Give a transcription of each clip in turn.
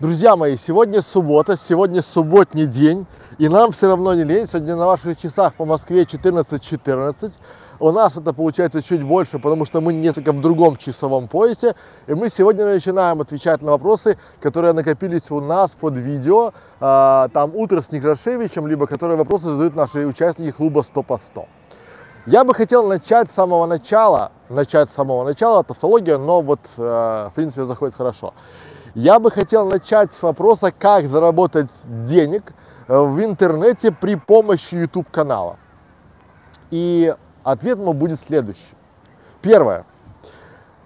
Друзья мои, сегодня суббота, сегодня субботний день, и нам все равно не лень. Сегодня на ваших часах по Москве 14.14. 14. У нас это получается чуть больше, потому что мы несколько в другом часовом поясе. И мы сегодня начинаем отвечать на вопросы, которые накопились у нас под видео. А, там утро с Некрашевичем, либо которые вопросы задают наши участники клуба 100 по 100. Я бы хотел начать с самого начала, начать с самого начала, тавтология, но вот, э, в принципе, заходит хорошо. Я бы хотел начать с вопроса, как заработать денег э, в интернете при помощи YouTube канала. И ответ мой будет следующий. Первое.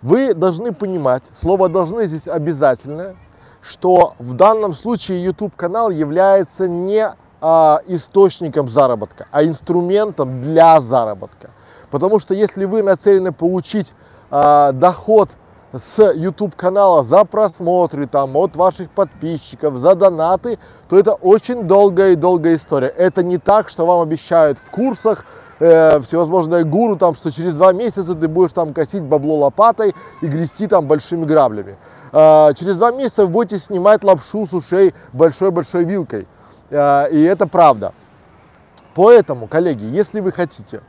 Вы должны понимать, слово должны здесь обязательное, что в данном случае YouTube канал является не а, источником заработка, а инструментом для заработка. Потому что если вы нацелены получить а, доход с YouTube канала за просмотры там от ваших подписчиков, за донаты, то это очень долгая и долгая история. Это не так, что вам обещают в курсах, э, всевозможные гуру, там, что через два месяца ты будешь там косить бабло лопатой и грести там большими граблями. Э, через два месяца вы будете снимать лапшу с ушей большой-большой вилкой. Э, и это правда. Поэтому, коллеги, если вы хотите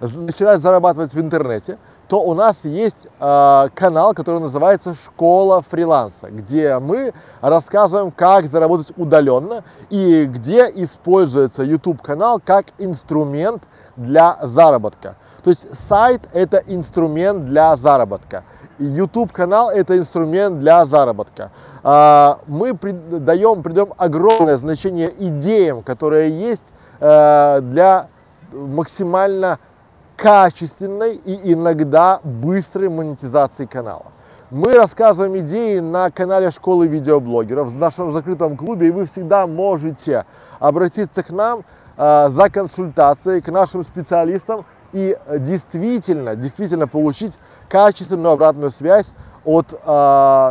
начинать зарабатывать в интернете, то у нас есть э, канал, который называется «Школа фриланса», где мы рассказываем, как заработать удаленно и где используется YouTube-канал как инструмент для заработка. То есть сайт – это инструмент для заработка. YouTube канал это инструмент для заработка. Э, мы даем, придаем огромное значение идеям, которые есть э, для максимально качественной и иногда быстрой монетизации канала. Мы рассказываем идеи на канале Школы видеоблогеров в нашем закрытом клубе, и вы всегда можете обратиться к нам э, за консультацией, к нашим специалистам и действительно, действительно получить качественную обратную связь от э,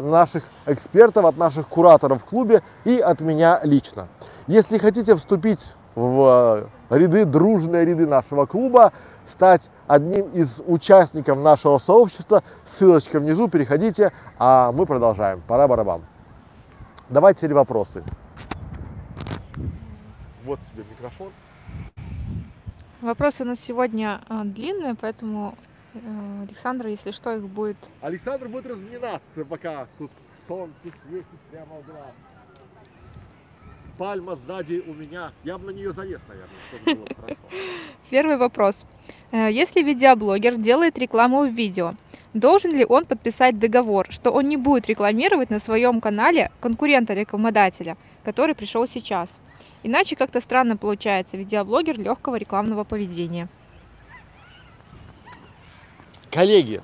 наших экспертов, от наших кураторов в клубе и от меня лично. Если хотите вступить в ряды, дружные ряды нашего клуба, стать одним из участников нашего сообщества. Ссылочка внизу, переходите, а мы продолжаем. Пора барабан. Давайте теперь вопросы. Вот тебе микрофон. Вопросы у нас сегодня э, длинные, поэтому э, Александр, если что, их будет... Александр будет разминаться, пока тут солнце светит прямо в глаз пальма сзади у меня. Я бы на нее залез, наверное, чтобы было хорошо. Первый вопрос. Э, если видеоблогер делает рекламу в видео, должен ли он подписать договор, что он не будет рекламировать на своем канале конкурента-рекламодателя, который пришел сейчас? Иначе как-то странно получается видеоблогер легкого рекламного поведения. Коллеги,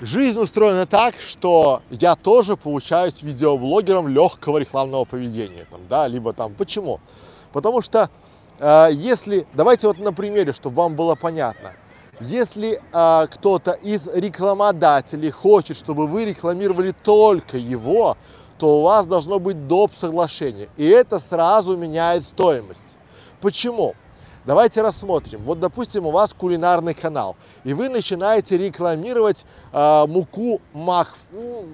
Жизнь устроена так, что я тоже получаюсь видеоблогером легкого рекламного поведения, там, да, либо там, почему? Потому что э, если, давайте вот на примере, чтобы вам было понятно, если э, кто-то из рекламодателей хочет, чтобы вы рекламировали только его, то у вас должно быть доп. соглашение, и это сразу меняет стоимость. Почему? Давайте рассмотрим. Вот, допустим, у вас кулинарный канал, и вы начинаете рекламировать э, муку мах,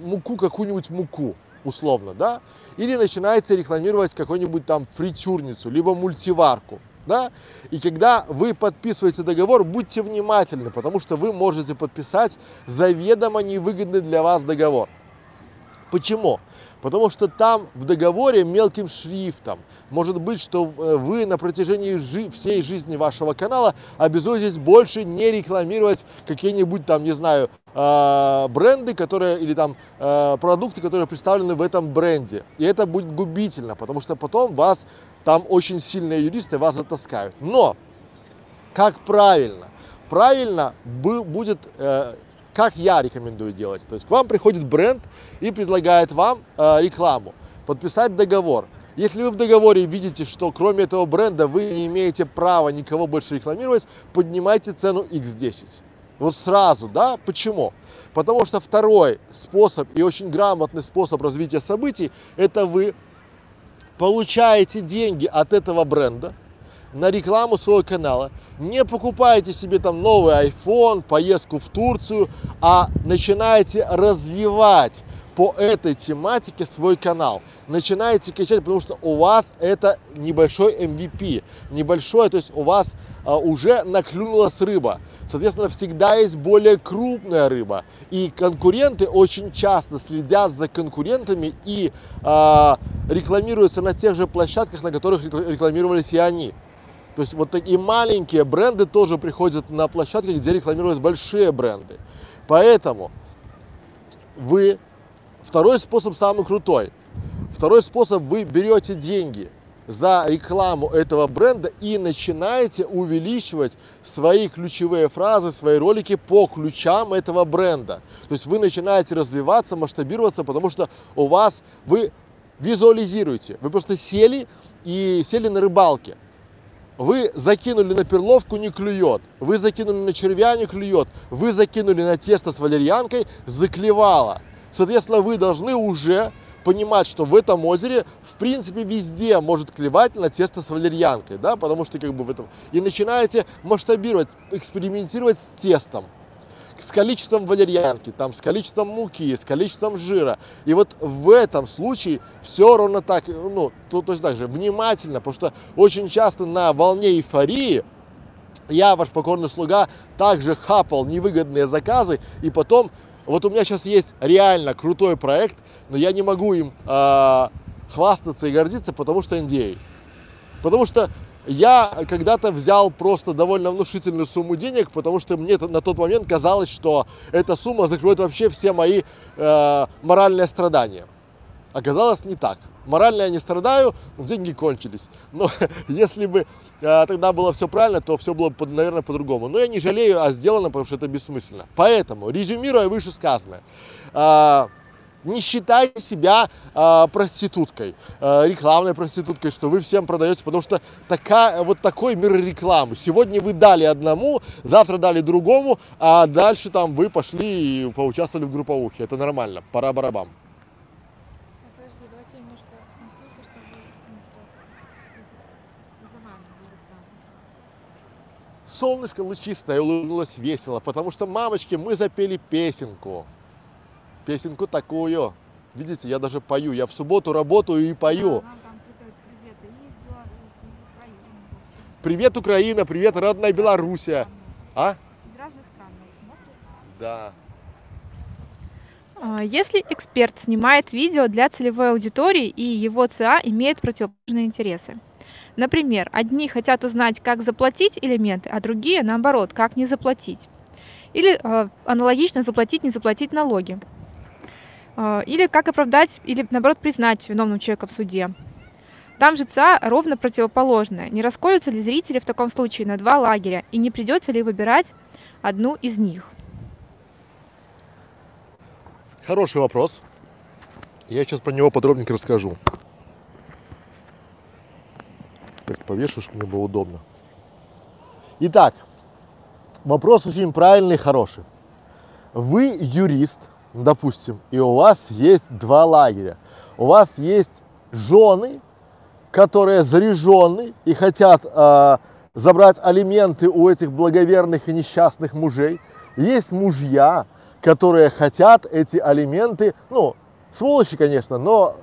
муку какую-нибудь муку, условно, да? Или начинаете рекламировать какую-нибудь там фритюрницу, либо мультиварку, да? И когда вы подписываете договор, будьте внимательны, потому что вы можете подписать заведомо невыгодный для вас договор. Почему? Потому что там в договоре мелким шрифтом может быть, что э, вы на протяжении жи- всей жизни вашего канала обязуетесь больше не рекламировать какие-нибудь там, не знаю, э, бренды, которые или там э, продукты, которые представлены в этом бренде. И это будет губительно, потому что потом вас там очень сильные юристы вас затаскают. Но как правильно? Правильно будет как я рекомендую делать. То есть к вам приходит бренд и предлагает вам э, рекламу, подписать договор. Если вы в договоре видите, что кроме этого бренда вы не имеете права никого больше рекламировать, поднимайте цену x10. Вот сразу, да? Почему? Потому что второй способ и очень грамотный способ развития событий, это вы получаете деньги от этого бренда, на рекламу своего канала. Не покупайте себе там новый iPhone, поездку в Турцию, а начинаете развивать по этой тематике свой канал. Начинаете качать, потому что у вас это небольшой MVP, небольшой, то есть у вас а, уже наклюнулась рыба. Соответственно, всегда есть более крупная рыба. И конкуренты очень часто следят за конкурентами и а, рекламируются на тех же площадках, на которых рекламировались и они. То есть вот такие маленькие бренды тоже приходят на площадки, где рекламировались большие бренды. Поэтому вы второй способ самый крутой. Второй способ вы берете деньги за рекламу этого бренда и начинаете увеличивать свои ключевые фразы, свои ролики по ключам этого бренда. То есть вы начинаете развиваться, масштабироваться, потому что у вас вы визуализируете. Вы просто сели и сели на рыбалке. Вы закинули на перловку, не клюет. Вы закинули на червя, не клюет. Вы закинули на тесто с валерьянкой, заклевало. Соответственно, вы должны уже понимать, что в этом озере, в принципе, везде может клевать на тесто с валерьянкой, да, потому что как бы в этом... И начинаете масштабировать, экспериментировать с тестом с количеством валерьянки, там, с количеством муки, с количеством жира. И вот в этом случае все ровно так, ну, то, точно так же, внимательно, потому что очень часто на волне эйфории я, ваш покорный слуга, также хапал невыгодные заказы, и потом, вот у меня сейчас есть реально крутой проект, но я не могу им э, хвастаться и гордиться, потому что NDA. Потому что я когда-то взял просто довольно внушительную сумму денег, потому что мне на тот момент казалось, что эта сумма закроет вообще все мои э, моральные страдания. Оказалось не так. Морально я не страдаю, деньги кончились. Но если бы э, тогда было все правильно, то все было, наверное, по-другому. Но я не жалею о сделанном, потому что это бессмысленно. Поэтому, резюмируя вышесказанное, э, не считайте себя э, проституткой, э, рекламной проституткой, что вы всем продаете, потому что такая, вот такой мир рекламы. Сегодня вы дали одному, завтра дали другому, а дальше там вы пошли и поучаствовали в групповухе. Это нормально, пора барабам. Солнышко лучистое улыбнулось весело, потому что, мамочки, мы запели песенку песенку такую. Видите, я даже пою. Я в субботу работаю и пою. привет, Украина, привет, родная Белоруссия. А? Из разных стран нас смотрят. Да. А, если эксперт снимает видео для целевой аудитории и его ЦА имеет противоположные интересы. Например, одни хотят узнать, как заплатить элементы, а другие, наоборот, как не заплатить. Или э, аналогично заплатить, не заплатить налоги. А, или как оправдать, или наоборот признать виновным человека в суде. Там же ЦА ровно противоположное. Не расколются ли зрители в таком случае на два лагеря, и не придется ли выбирать одну из них? Хороший вопрос. Я сейчас про него подробненько расскажу. Так, повешу, чтобы мне было удобно. Итак, вопрос очень правильный и хороший. Вы юрист – допустим, и у вас есть два лагеря. У вас есть жены, которые заряжены и хотят э, забрать алименты у этих благоверных и несчастных мужей. Есть мужья, которые хотят эти алименты, ну, сволочи, конечно, но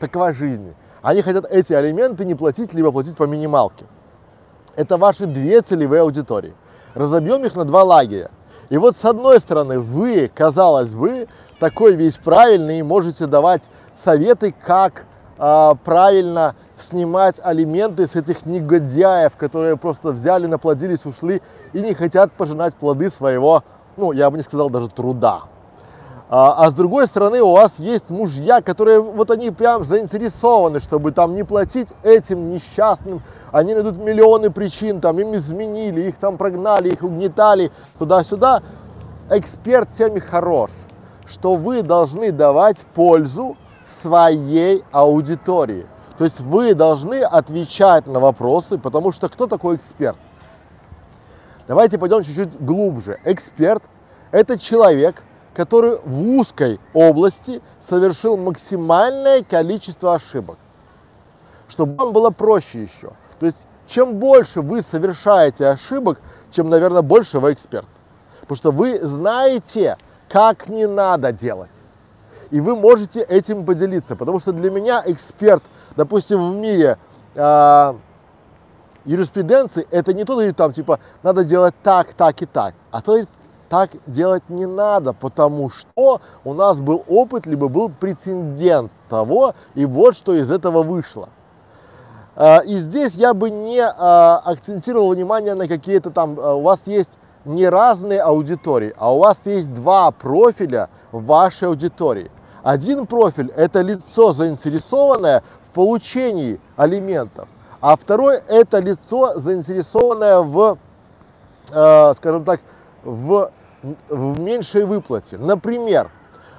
такова жизнь. Они хотят эти алименты не платить, либо платить по минималке. Это ваши две целевые аудитории. Разобьем их на два лагеря. И вот с одной стороны, вы, казалось бы, такой весь правильный и можете давать советы, как э, правильно снимать алименты с этих негодяев, которые просто взяли, наплодились, ушли и не хотят пожинать плоды своего, ну, я бы не сказал даже труда. А, а с другой стороны, у вас есть мужья, которые вот они прям заинтересованы, чтобы там не платить этим несчастным. Они найдут миллионы причин, там им изменили, их там прогнали, их угнетали туда-сюда. Эксперт тем и хорош, что вы должны давать пользу своей аудитории. То есть вы должны отвечать на вопросы, потому что кто такой эксперт? Давайте пойдем чуть-чуть глубже. Эксперт – это человек, который в узкой области совершил максимальное количество ошибок. Чтобы вам было проще еще. То есть, чем больше вы совершаете ошибок, чем, наверное, больше вы эксперт. Потому что вы знаете, как не надо делать. и вы можете этим поделиться, потому что для меня эксперт, допустим, в мире э, юриспруденции, это не то, что там, типа, надо делать так, так и так, а то так делать не надо, потому что у нас был опыт, либо был прецедент того, и вот что из этого вышло. А, и здесь я бы не а, акцентировал внимание на какие-то там, а, у вас есть не разные аудитории, а у вас есть два профиля вашей аудитории. Один профиль – это лицо, заинтересованное в получении алиментов, а второй – это лицо, заинтересованное в, скажем так, в, в меньшей выплате. Например,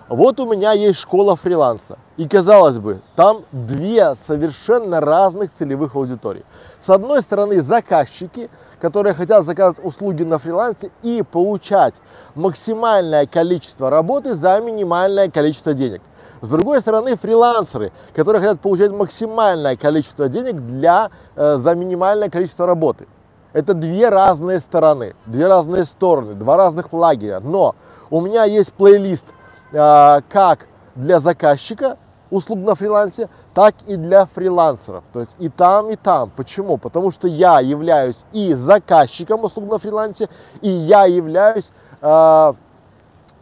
вот у меня есть школа фриланса. И казалось бы, там две совершенно разных целевых аудитории. С одной стороны, заказчики, которые хотят заказывать услуги на фрилансе и получать максимальное количество работы за минимальное количество денег. С другой стороны, фрилансеры, которые хотят получать максимальное количество денег для, э, за минимальное количество работы. Это две разные стороны, две разные стороны, два разных лагеря. Но у меня есть плейлист э, как для заказчика услуг на фрилансе, так и для фрилансеров. То есть и там, и там. Почему? Потому что я являюсь и заказчиком услуг на фрилансе, и я являюсь э,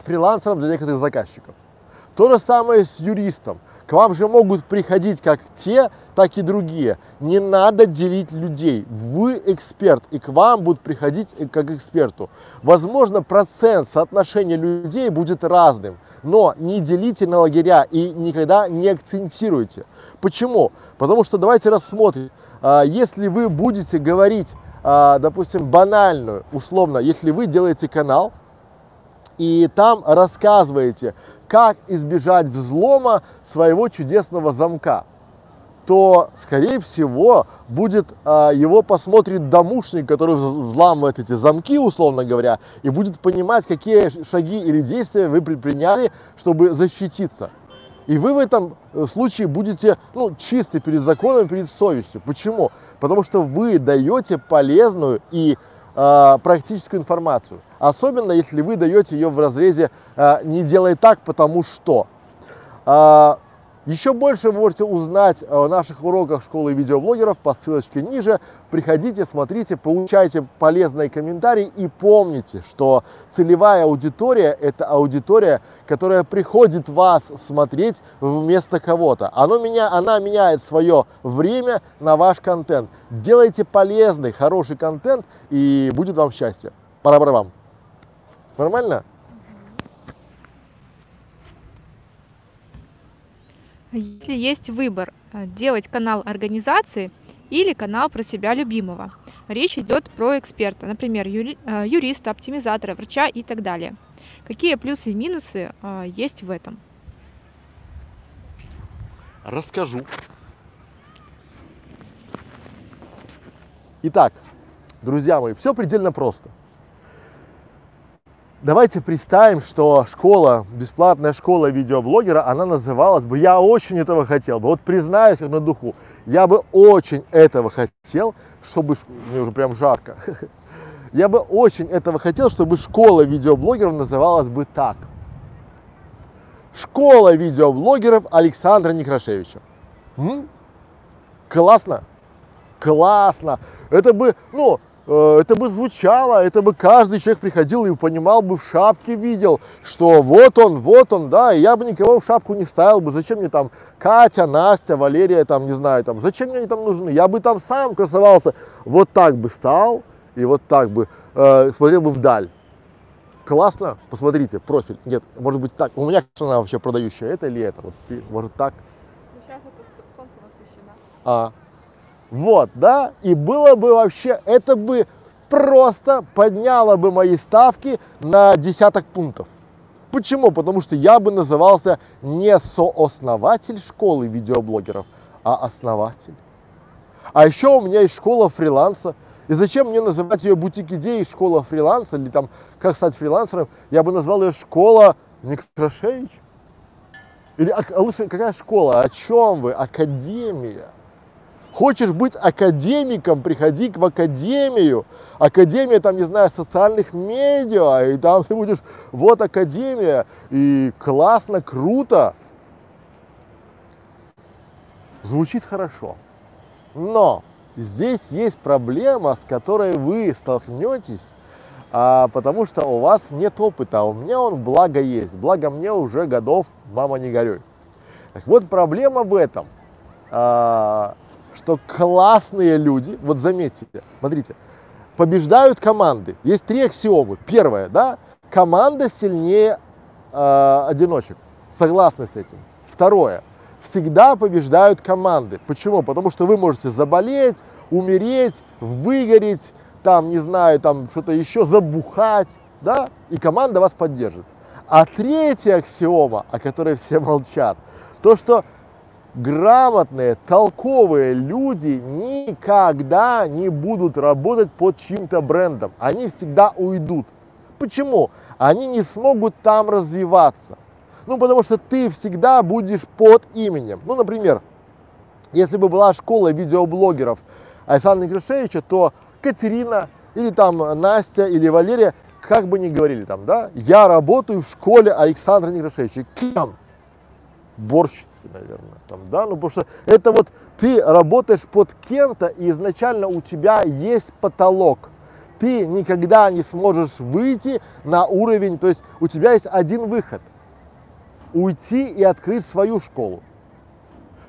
фрилансером для некоторых заказчиков. То же самое с юристом. К вам же могут приходить как те, так и другие. Не надо делить людей. Вы эксперт, и к вам будут приходить как эксперту. Возможно, процент соотношения людей будет разным, но не делите на лагеря и никогда не акцентируйте. Почему? Потому что давайте рассмотрим. А, если вы будете говорить, а, допустим, банальную, условно, если вы делаете канал, и там рассказываете, как избежать взлома своего чудесного замка, то, скорее всего, будет, а, его посмотрит домушник, который взламывает эти замки, условно говоря, и будет понимать, какие шаги или действия вы предприняли, чтобы защититься. И вы в этом э, случае будете ну, чисты перед законом, перед совестью. Почему? Потому что вы даете полезную и э, практическую информацию. Особенно, если вы даете ее в разрезе э, «не делай так, потому что». Э, еще больше вы можете узнать о наших уроках школы видеоблогеров по ссылочке ниже. Приходите, смотрите, получайте полезные комментарии и помните, что целевая аудитория – это аудитория, которая приходит вас смотреть вместо кого-то. Оно меня, она меняет свое время на ваш контент. Делайте полезный, хороший контент, и будет вам счастье. Пора-пора вам. Нормально? Если есть выбор э, делать канал организации или канал про себя любимого, речь идет про эксперта, например, э, юриста, оптимизатора, врача и так далее. Какие плюсы и минусы э, есть в этом? Расскажу. Итак, друзья мои, все предельно просто – Давайте представим, что школа, бесплатная школа видеоблогера, она называлась бы, я очень этого хотел бы, вот признаюсь на духу, я бы очень этого хотел, чтобы, мне уже прям жарко, я бы очень этого хотел, чтобы школа видеоблогеров называлась бы так. Школа видеоблогеров Александра Некрашевича. М? Классно? Классно. Это бы, ну, это бы звучало, это бы каждый человек приходил и понимал бы в шапке, видел, что вот он, вот он, да, и я бы никого в шапку не ставил бы, зачем мне там Катя, Настя, Валерия, там, не знаю, там, зачем мне они там нужны, я бы там сам красовался, вот так бы стал и вот так бы э, смотрел бы вдаль. Классно, посмотрите, профиль, нет, может быть так, у меня она вообще продающая, это или это, вот, может так. Ну, сейчас это солнце освещено. А, вот, да, и было бы вообще, это бы просто подняло бы мои ставки на десяток пунктов. Почему? Потому что я бы назывался не сооснователь школы видеоблогеров, а основатель. А еще у меня есть школа фриланса. И зачем мне называть ее бутик идей, школа фриланса, или там как стать фрилансером? Я бы назвал ее школа Некрашевич. Или а, лучше какая школа? О чем вы? Академия. Хочешь быть академиком, приходи в академию. Академия, там, не знаю, социальных медиа, и там ты будешь, вот академия, и классно, круто. Звучит хорошо. Но здесь есть проблема, с которой вы столкнетесь, а, потому что у вас нет опыта, а у меня он благо есть. Благо мне уже годов, мама не горюй. Так вот, проблема в этом, а, что классные люди, вот заметьте, смотрите, побеждают команды. Есть три аксиомы. Первое, да, команда сильнее э, одиночек. Согласны с этим. Второе, всегда побеждают команды. Почему? Потому что вы можете заболеть, умереть, выгореть, там, не знаю, там что-то еще, забухать, да, и команда вас поддержит. А третья аксиома, о которой все молчат, то, что грамотные, толковые люди никогда не будут работать под чьим-то брендом. Они всегда уйдут. Почему? Они не смогут там развиваться. Ну, потому что ты всегда будешь под именем. Ну, например, если бы была школа видеоблогеров Александра Крышевича, то Катерина или там Настя или Валерия, как бы ни говорили там, да, я работаю в школе Александра Некрашевича. Кем? Борщицы, наверное, там, да, ну потому что это вот ты работаешь под кем-то, и изначально у тебя есть потолок. Ты никогда не сможешь выйти на уровень, то есть у тебя есть один выход уйти и открыть свою школу.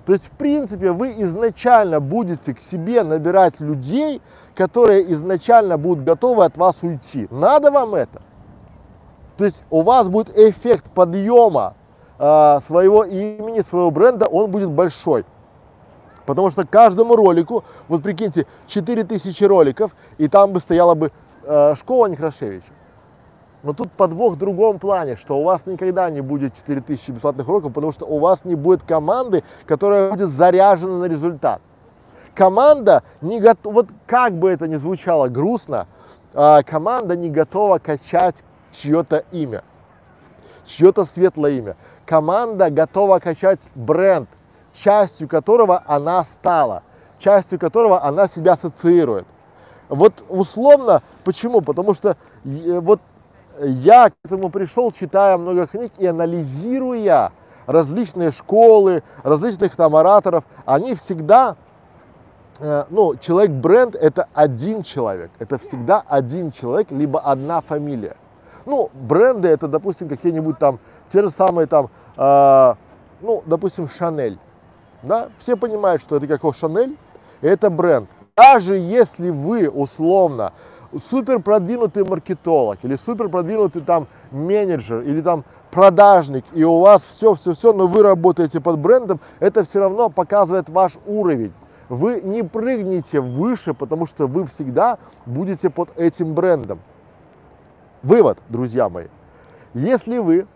То есть, в принципе, вы изначально будете к себе набирать людей, которые изначально будут готовы от вас уйти. Надо вам это? То есть у вас будет эффект подъема своего имени, своего бренда, он будет большой. Потому что каждому ролику, вот прикиньте, 4000 роликов, и там бы стояла бы э, школа Некрашевича. Но тут подвох в другом плане, что у вас никогда не будет 4000 бесплатных уроков, потому что у вас не будет команды, которая будет заряжена на результат. Команда не готова, вот как бы это ни звучало грустно, а, команда не готова качать чье-то имя, чье-то светлое имя. Команда готова качать бренд, частью которого она стала, частью которого она себя ассоциирует. Вот условно, почему? Потому что э, вот я к этому пришел, читая много книг и анализируя различные школы, различных там ораторов, они всегда, э, ну, человек-бренд это один человек, это всегда один человек, либо одна фамилия. Ну, бренды это, допустим, какие-нибудь там, те же самые там, э, ну, допустим, Шанель. Да? Все понимают, что это какой Шанель, это бренд. Даже если вы условно супер продвинутый маркетолог или супер продвинутый там менеджер или там продажник, и у вас все, все, все, но вы работаете под брендом, это все равно показывает ваш уровень. Вы не прыгнете выше, потому что вы всегда будете под этим брендом. Вывод, друзья мои. Если вы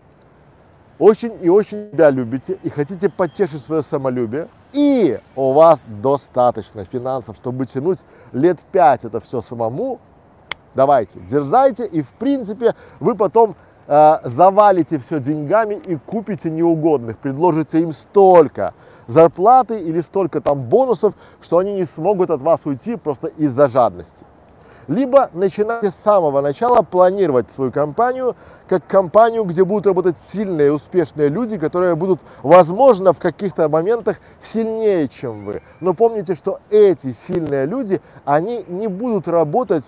очень и очень себя любите и хотите потешить свое самолюбие, и у вас достаточно финансов, чтобы тянуть лет 5 это все самому, Давайте, дерзайте, и в принципе вы потом э, завалите все деньгами и купите неугодных, предложите им столько зарплаты или столько там бонусов, что они не смогут от вас уйти просто из-за жадности. Либо начинайте с самого начала планировать свою компанию как компанию, где будут работать сильные, успешные люди, которые будут, возможно, в каких-то моментах сильнее, чем вы. Но помните, что эти сильные люди, они не будут работать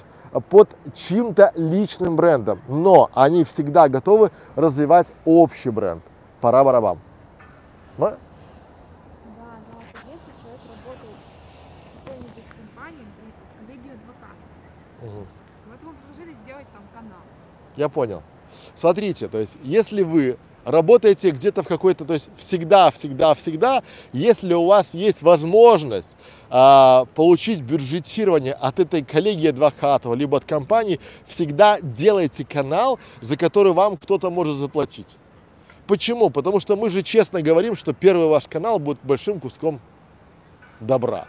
под чьим-то личным брендом, но они всегда готовы развивать общий бренд. Пора барабам. Да, но если человек работает в какой-нибудь компании, например, как коллегия адвокатов, Угу. вот ему предложили сделать там канал. Я понял. Смотрите, то есть, если вы работаете где-то в какой-то, то есть всегда, всегда, всегда, если у вас есть возможность а, получить бюджетирование от этой коллегии адвокатов, либо от компании, всегда делайте канал, за который вам кто-то может заплатить. Почему? Потому что мы же честно говорим, что первый ваш канал будет большим куском добра.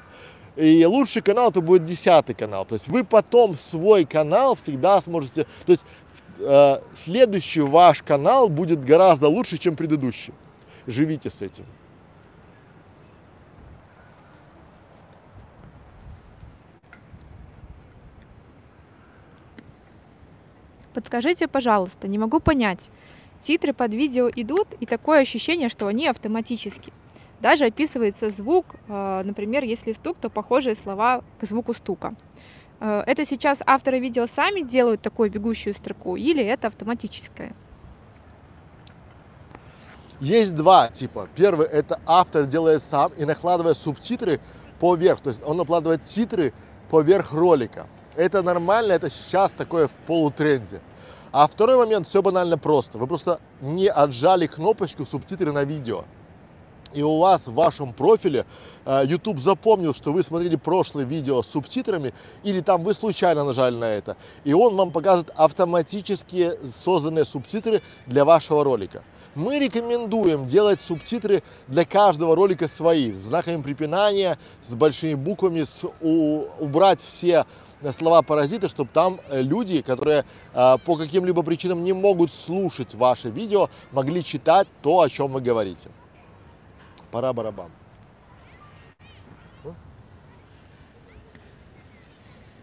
И лучший канал это будет десятый канал. То есть вы потом свой канал всегда сможете, то есть э, следующий ваш канал будет гораздо лучше, чем предыдущий. Живите с этим. Подскажите, пожалуйста, не могу понять. Титры под видео идут, и такое ощущение, что они автоматически. Даже описывается звук, э, например, если стук, то похожие слова к звуку стука. Э, это сейчас авторы видео сами делают такую бегущую строку или это автоматическое? Есть два типа. Первый это автор делает сам и накладывает субтитры поверх. То есть он накладывает титры поверх ролика. Это нормально, это сейчас такое в полутренде. А второй момент, все банально просто. Вы просто не отжали кнопочку субтитры на видео. И у вас в вашем профиле э, YouTube запомнил, что вы смотрели прошлое видео с субтитрами, или там вы случайно нажали на это, и он вам покажет автоматически созданные субтитры для вашего ролика. Мы рекомендуем делать субтитры для каждого ролика свои, с знаками препинания, с большими буквами, с, у, убрать все слова паразиты, чтобы там э, люди, которые э, по каким-либо причинам не могут слушать ваше видео, могли читать то, о чем вы говорите. Пора барабан.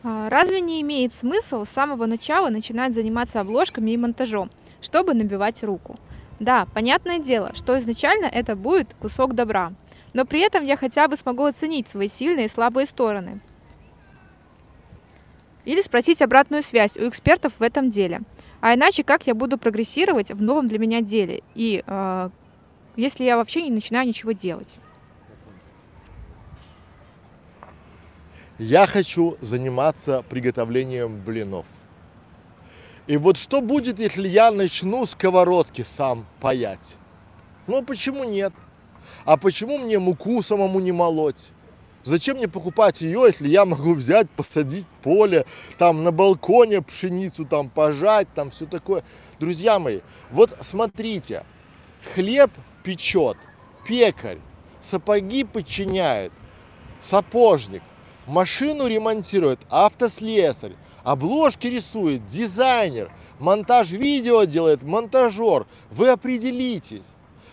А, разве не имеет смысл с самого начала начинать заниматься обложками и монтажом, чтобы набивать руку? Да, понятное дело, что изначально это будет кусок добра, но при этом я хотя бы смогу оценить свои сильные и слабые стороны, или спросить обратную связь у экспертов в этом деле. А иначе как я буду прогрессировать в новом для меня деле, и э, если я вообще не начинаю ничего делать? Я хочу заниматься приготовлением блинов. И вот что будет, если я начну сковородки сам паять? Ну почему нет? А почему мне муку самому не молоть? Зачем мне покупать ее, если я могу взять, посадить поле, там на балконе пшеницу там пожать, там все такое. Друзья мои, вот смотрите, хлеб печет, пекарь, сапоги подчиняет, сапожник, машину ремонтирует, автослесарь, обложки рисует, дизайнер, монтаж видео делает, монтажер. Вы определитесь,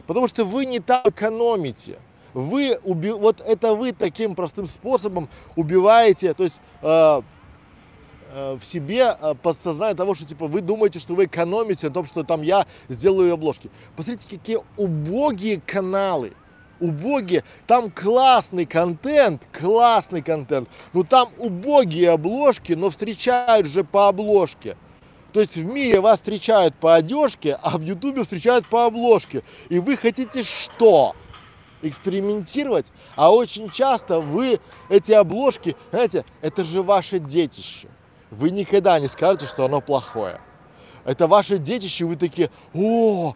потому что вы не там экономите вы уби... вот это вы таким простым способом убиваете, то есть э, в себе э, подсознание того, что типа вы думаете, что вы экономите на том, что там я сделаю обложки. Посмотрите, какие убогие каналы. Убогие, там классный контент, классный контент, но там убогие обложки, но встречают же по обложке. То есть в мире вас встречают по одежке, а в ютубе встречают по обложке. И вы хотите что? экспериментировать, а очень часто вы эти обложки, знаете, это же ваше детище. Вы никогда не скажете, что оно плохое. Это ваше детище, вы такие, о,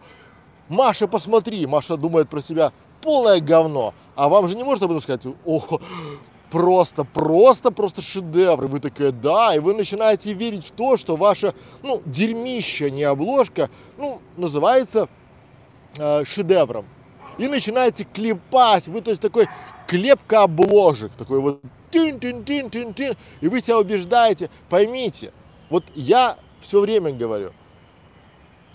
Маша, посмотри, Маша думает про себя, полное говно. А вам же не может об этом сказать, о, просто, просто, просто шедевр. Вы такие, да, и вы начинаете верить в то, что ваше, ну, дерьмище, не обложка, ну, называется э, шедевром и начинаете клепать. Вы, то есть, такой клепка обложек, такой вот тин тин тин тин тин и вы себя убеждаете. Поймите, вот я все время говорю,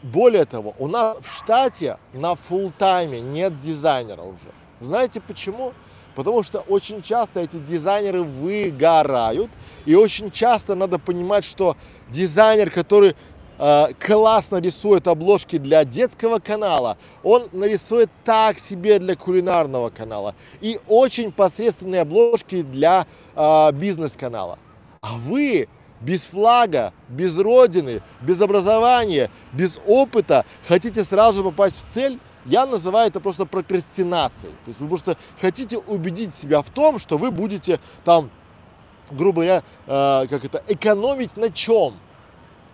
более того, у нас в штате на full тайме нет дизайнера уже. Знаете почему? Потому что очень часто эти дизайнеры выгорают, и очень часто надо понимать, что дизайнер, который классно рисует обложки для детского канала, он нарисует так себе для кулинарного канала и очень посредственные обложки для э, бизнес-канала. А вы без флага, без родины, без образования, без опыта хотите сразу попасть в цель, я называю это просто прокрастинацией. То есть вы просто хотите убедить себя в том, что вы будете там, грубо говоря, э, как это, экономить на чем?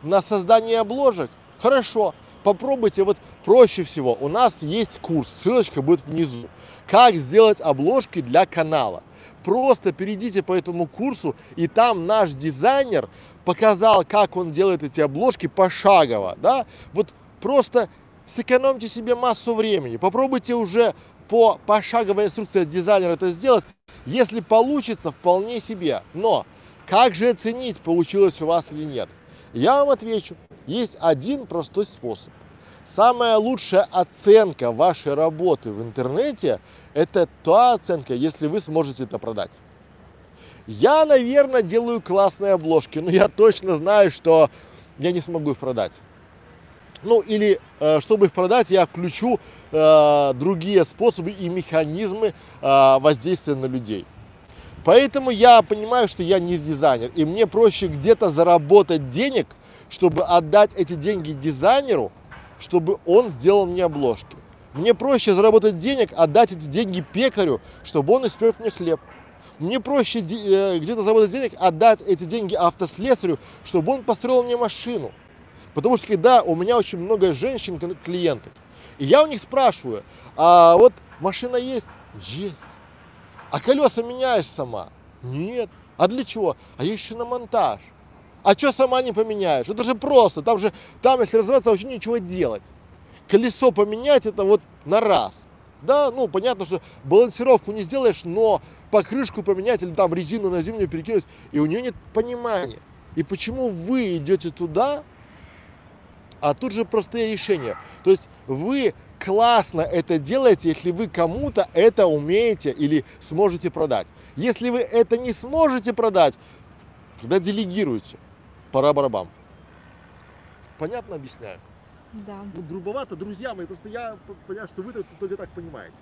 На создание обложек? Хорошо, попробуйте, вот проще всего, у нас есть курс, ссылочка будет внизу, как сделать обложки для канала. Просто перейдите по этому курсу, и там наш дизайнер показал, как он делает эти обложки пошагово, да, вот просто сэкономьте себе массу времени, попробуйте уже по пошаговой инструкции дизайнера это сделать, если получится, вполне себе, но как же оценить, получилось у вас или нет? Я вам отвечу, есть один простой способ. Самая лучшая оценка вашей работы в интернете – это та оценка, если вы сможете это продать. Я, наверное, делаю классные обложки, но я точно знаю, что я не смогу их продать. Ну или э, чтобы их продать, я включу э, другие способы и механизмы э, воздействия на людей. Поэтому я понимаю, что я не дизайнер, и мне проще где-то заработать денег, чтобы отдать эти деньги дизайнеру, чтобы он сделал мне обложки. Мне проще заработать денег, отдать эти деньги пекарю, чтобы он испек мне хлеб. Мне проще э, где-то заработать денег, отдать эти деньги автослесарю, чтобы он построил мне машину. Потому что когда у меня очень много женщин клиентов, и я у них спрашиваю, а вот машина есть? Есть. А колеса меняешь сама? Нет. А для чего? А еще на монтаж. А что сама не поменяешь? Это же просто. Там же, там, если разобраться, вообще ничего делать. Колесо поменять это вот на раз. Да, ну понятно, что балансировку не сделаешь, но покрышку поменять или там резину на зимнюю перекинуть, и у нее нет понимания. И почему вы идете туда, а тут же простые решения. То есть вы классно это делаете, если вы кому-то это умеете или сможете продать. Если вы это не сможете продать, тогда делегируйте. Пора барабам. Понятно объясняю? Да. Ну, грубовато, друзья мои, просто я понимаю, что вы только так понимаете.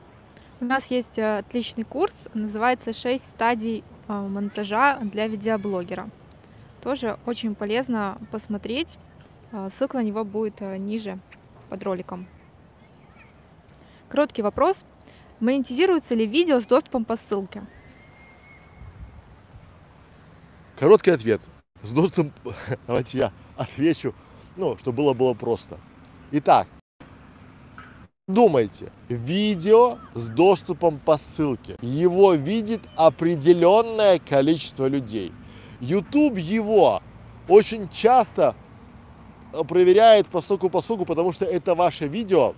У нас есть э, отличный курс, называется «6 стадий э, монтажа для видеоблогера». Тоже очень полезно посмотреть. Э, ссылка на него будет ниже под роликом. Короткий вопрос. Монетизируется ли видео с доступом по ссылке? Короткий ответ. С доступом, давайте я отвечу, ну, чтобы было было просто. Итак, думайте, видео с доступом по ссылке. Его видит определенное количество людей. YouTube его очень часто проверяет по ссылку по ссылку, потому что это ваше видео,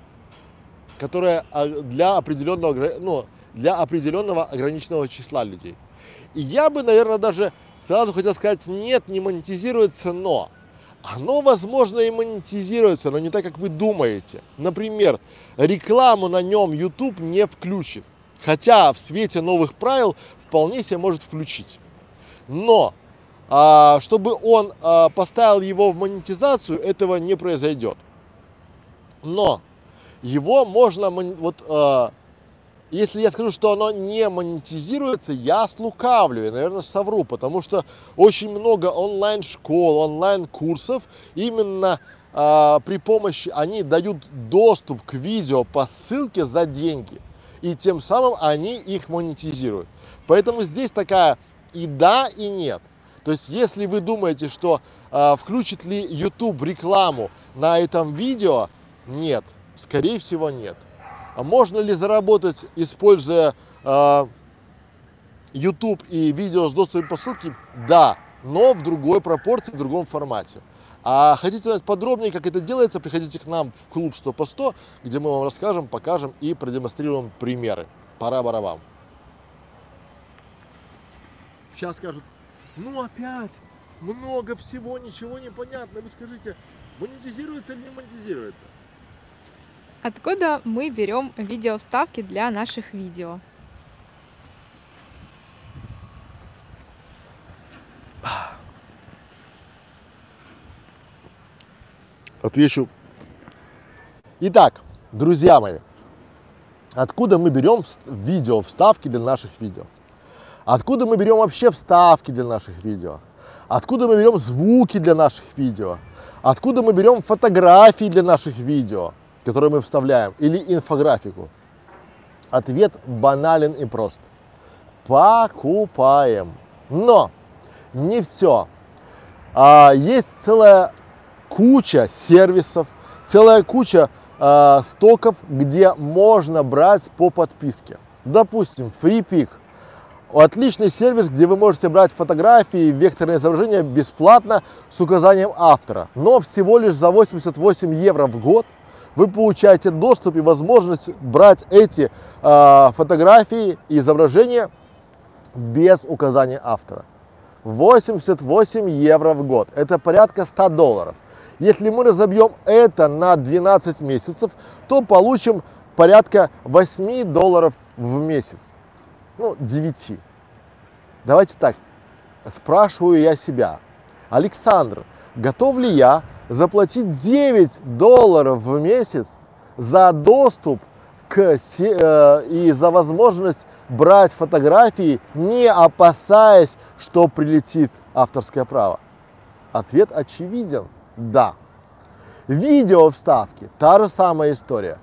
которая а, для определенного, ну, для определенного ограниченного числа людей. И я бы, наверное, даже сразу хотел сказать, нет, не монетизируется, но оно, возможно, и монетизируется, но не так, как вы думаете. Например, рекламу на нем YouTube не включит. Хотя в свете новых правил вполне себе может включить. Но а, чтобы он а, поставил его в монетизацию, этого не произойдет. Но его можно, вот, э, если я скажу, что оно не монетизируется, я слукавлю, я, наверное, совру, потому что очень много онлайн-школ, онлайн-курсов именно э, при помощи, они дают доступ к видео по ссылке за деньги, и тем самым они их монетизируют. Поэтому здесь такая и да, и нет. То есть, если вы думаете, что э, включит ли YouTube рекламу на этом видео, нет, Скорее всего, нет. А можно ли заработать, используя э, YouTube и видео с доступом по ссылке? Да, но в другой пропорции, в другом формате. А хотите знать подробнее, как это делается, приходите к нам в клуб 100 по 100, где мы вам расскажем, покажем и продемонстрируем примеры. Пора барабам. Сейчас скажут, ну опять, много всего, ничего не понятно. Вы скажите, монетизируется или не монетизируется? Откуда мы берем видео вставки для наших видео? Отвечу. Итак, друзья мои, откуда мы берем видео, вставки для наших видео? Откуда мы берем вообще вставки для наших видео? Откуда мы берем звуки для наших видео? Откуда мы берем фотографии для наших видео? Которые мы вставляем, или инфографику? Ответ банален и прост. Покупаем. Но не все. А, есть целая куча сервисов, целая куча а, стоков, где можно брать по подписке. Допустим, FreePic. Отличный сервис, где вы можете брать фотографии, векторные изображения бесплатно с указанием автора. Но всего лишь за 88 евро в год – вы получаете доступ и возможность брать эти э, фотографии и изображения без указания автора. 88 евро в год. Это порядка 100 долларов. Если мы разобьем это на 12 месяцев, то получим порядка 8 долларов в месяц. Ну, 9. Давайте так, спрашиваю я себя. Александр, готов ли я заплатить 9 долларов в месяц за доступ к, э, и за возможность брать фотографии, не опасаясь, что прилетит авторское право? Ответ очевиден – да. Видео вставки – та же самая история.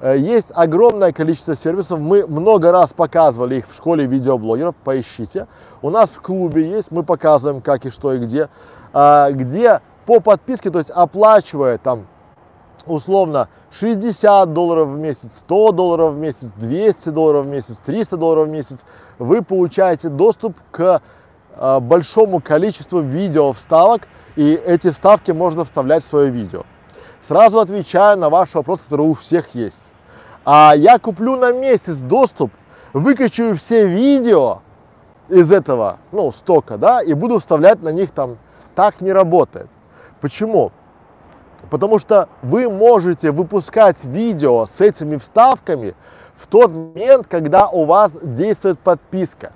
Э, Есть огромное количество сервисов, мы много раз показывали их в школе видеоблогеров, поищите. У нас в клубе есть, мы показываем как и что и где, а, где по подписке, то есть оплачивая там условно 60 долларов в месяц, 100 долларов в месяц, 200 долларов в месяц, 300 долларов в месяц, вы получаете доступ к э, большому количеству видео вставок, и эти вставки можно вставлять в свое видео. Сразу отвечаю на ваш вопрос, который у всех есть. А я куплю на месяц доступ, выкачаю все видео из этого, ну, стока, да, и буду вставлять на них там. Так не работает. Почему? Потому что вы можете выпускать видео с этими вставками в тот момент, когда у вас действует подписка.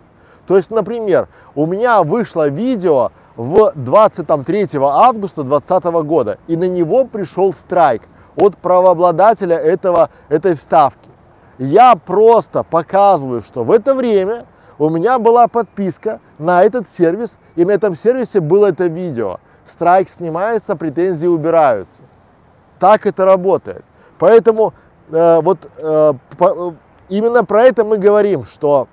То есть, например, у меня вышло видео в 23 августа 2020 года, и на него пришел страйк от правообладателя этого, этой вставки. Я просто показываю, что в это время у меня была подписка на этот сервис, и на этом сервисе было это видео. Страйк снимается, претензии убираются. Так это работает. Поэтому э, вот э, по, именно про это мы говорим, что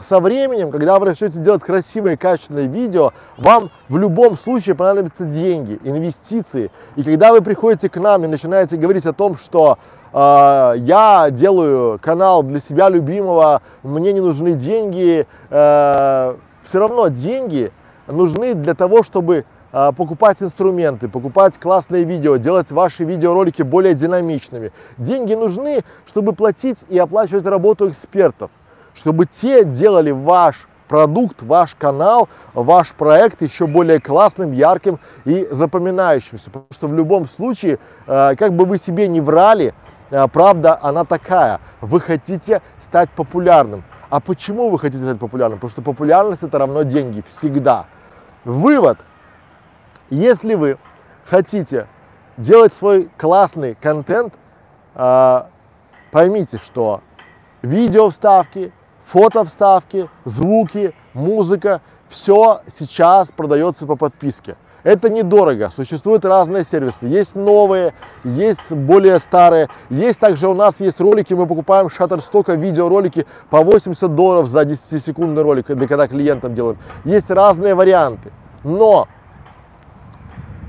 со временем, когда вы начнете делать красивые, качественные видео, вам в любом случае понадобятся деньги, инвестиции. И когда вы приходите к нам и начинаете говорить о том, что э, я делаю канал для себя любимого, мне не нужны деньги, э, все равно деньги нужны для того, чтобы покупать инструменты, покупать классные видео, делать ваши видеоролики более динамичными. Деньги нужны, чтобы платить и оплачивать работу экспертов чтобы те делали ваш продукт, ваш канал, ваш проект еще более классным, ярким и запоминающимся. Потому что в любом случае, э, как бы вы себе не врали, э, правда она такая. Вы хотите стать популярным. А почему вы хотите стать популярным? Потому что популярность это равно деньги всегда. Вывод. Если вы хотите делать свой классный контент, э, поймите, что видео вставки, фото вставки, звуки, музыка, все сейчас продается по подписке. Это недорого, существуют разные сервисы, есть новые, есть более старые, есть также у нас есть ролики, мы покупаем Shutterstock видеоролики по 80 долларов за 10-секундный ролик, для когда клиентам делаем. Есть разные варианты, но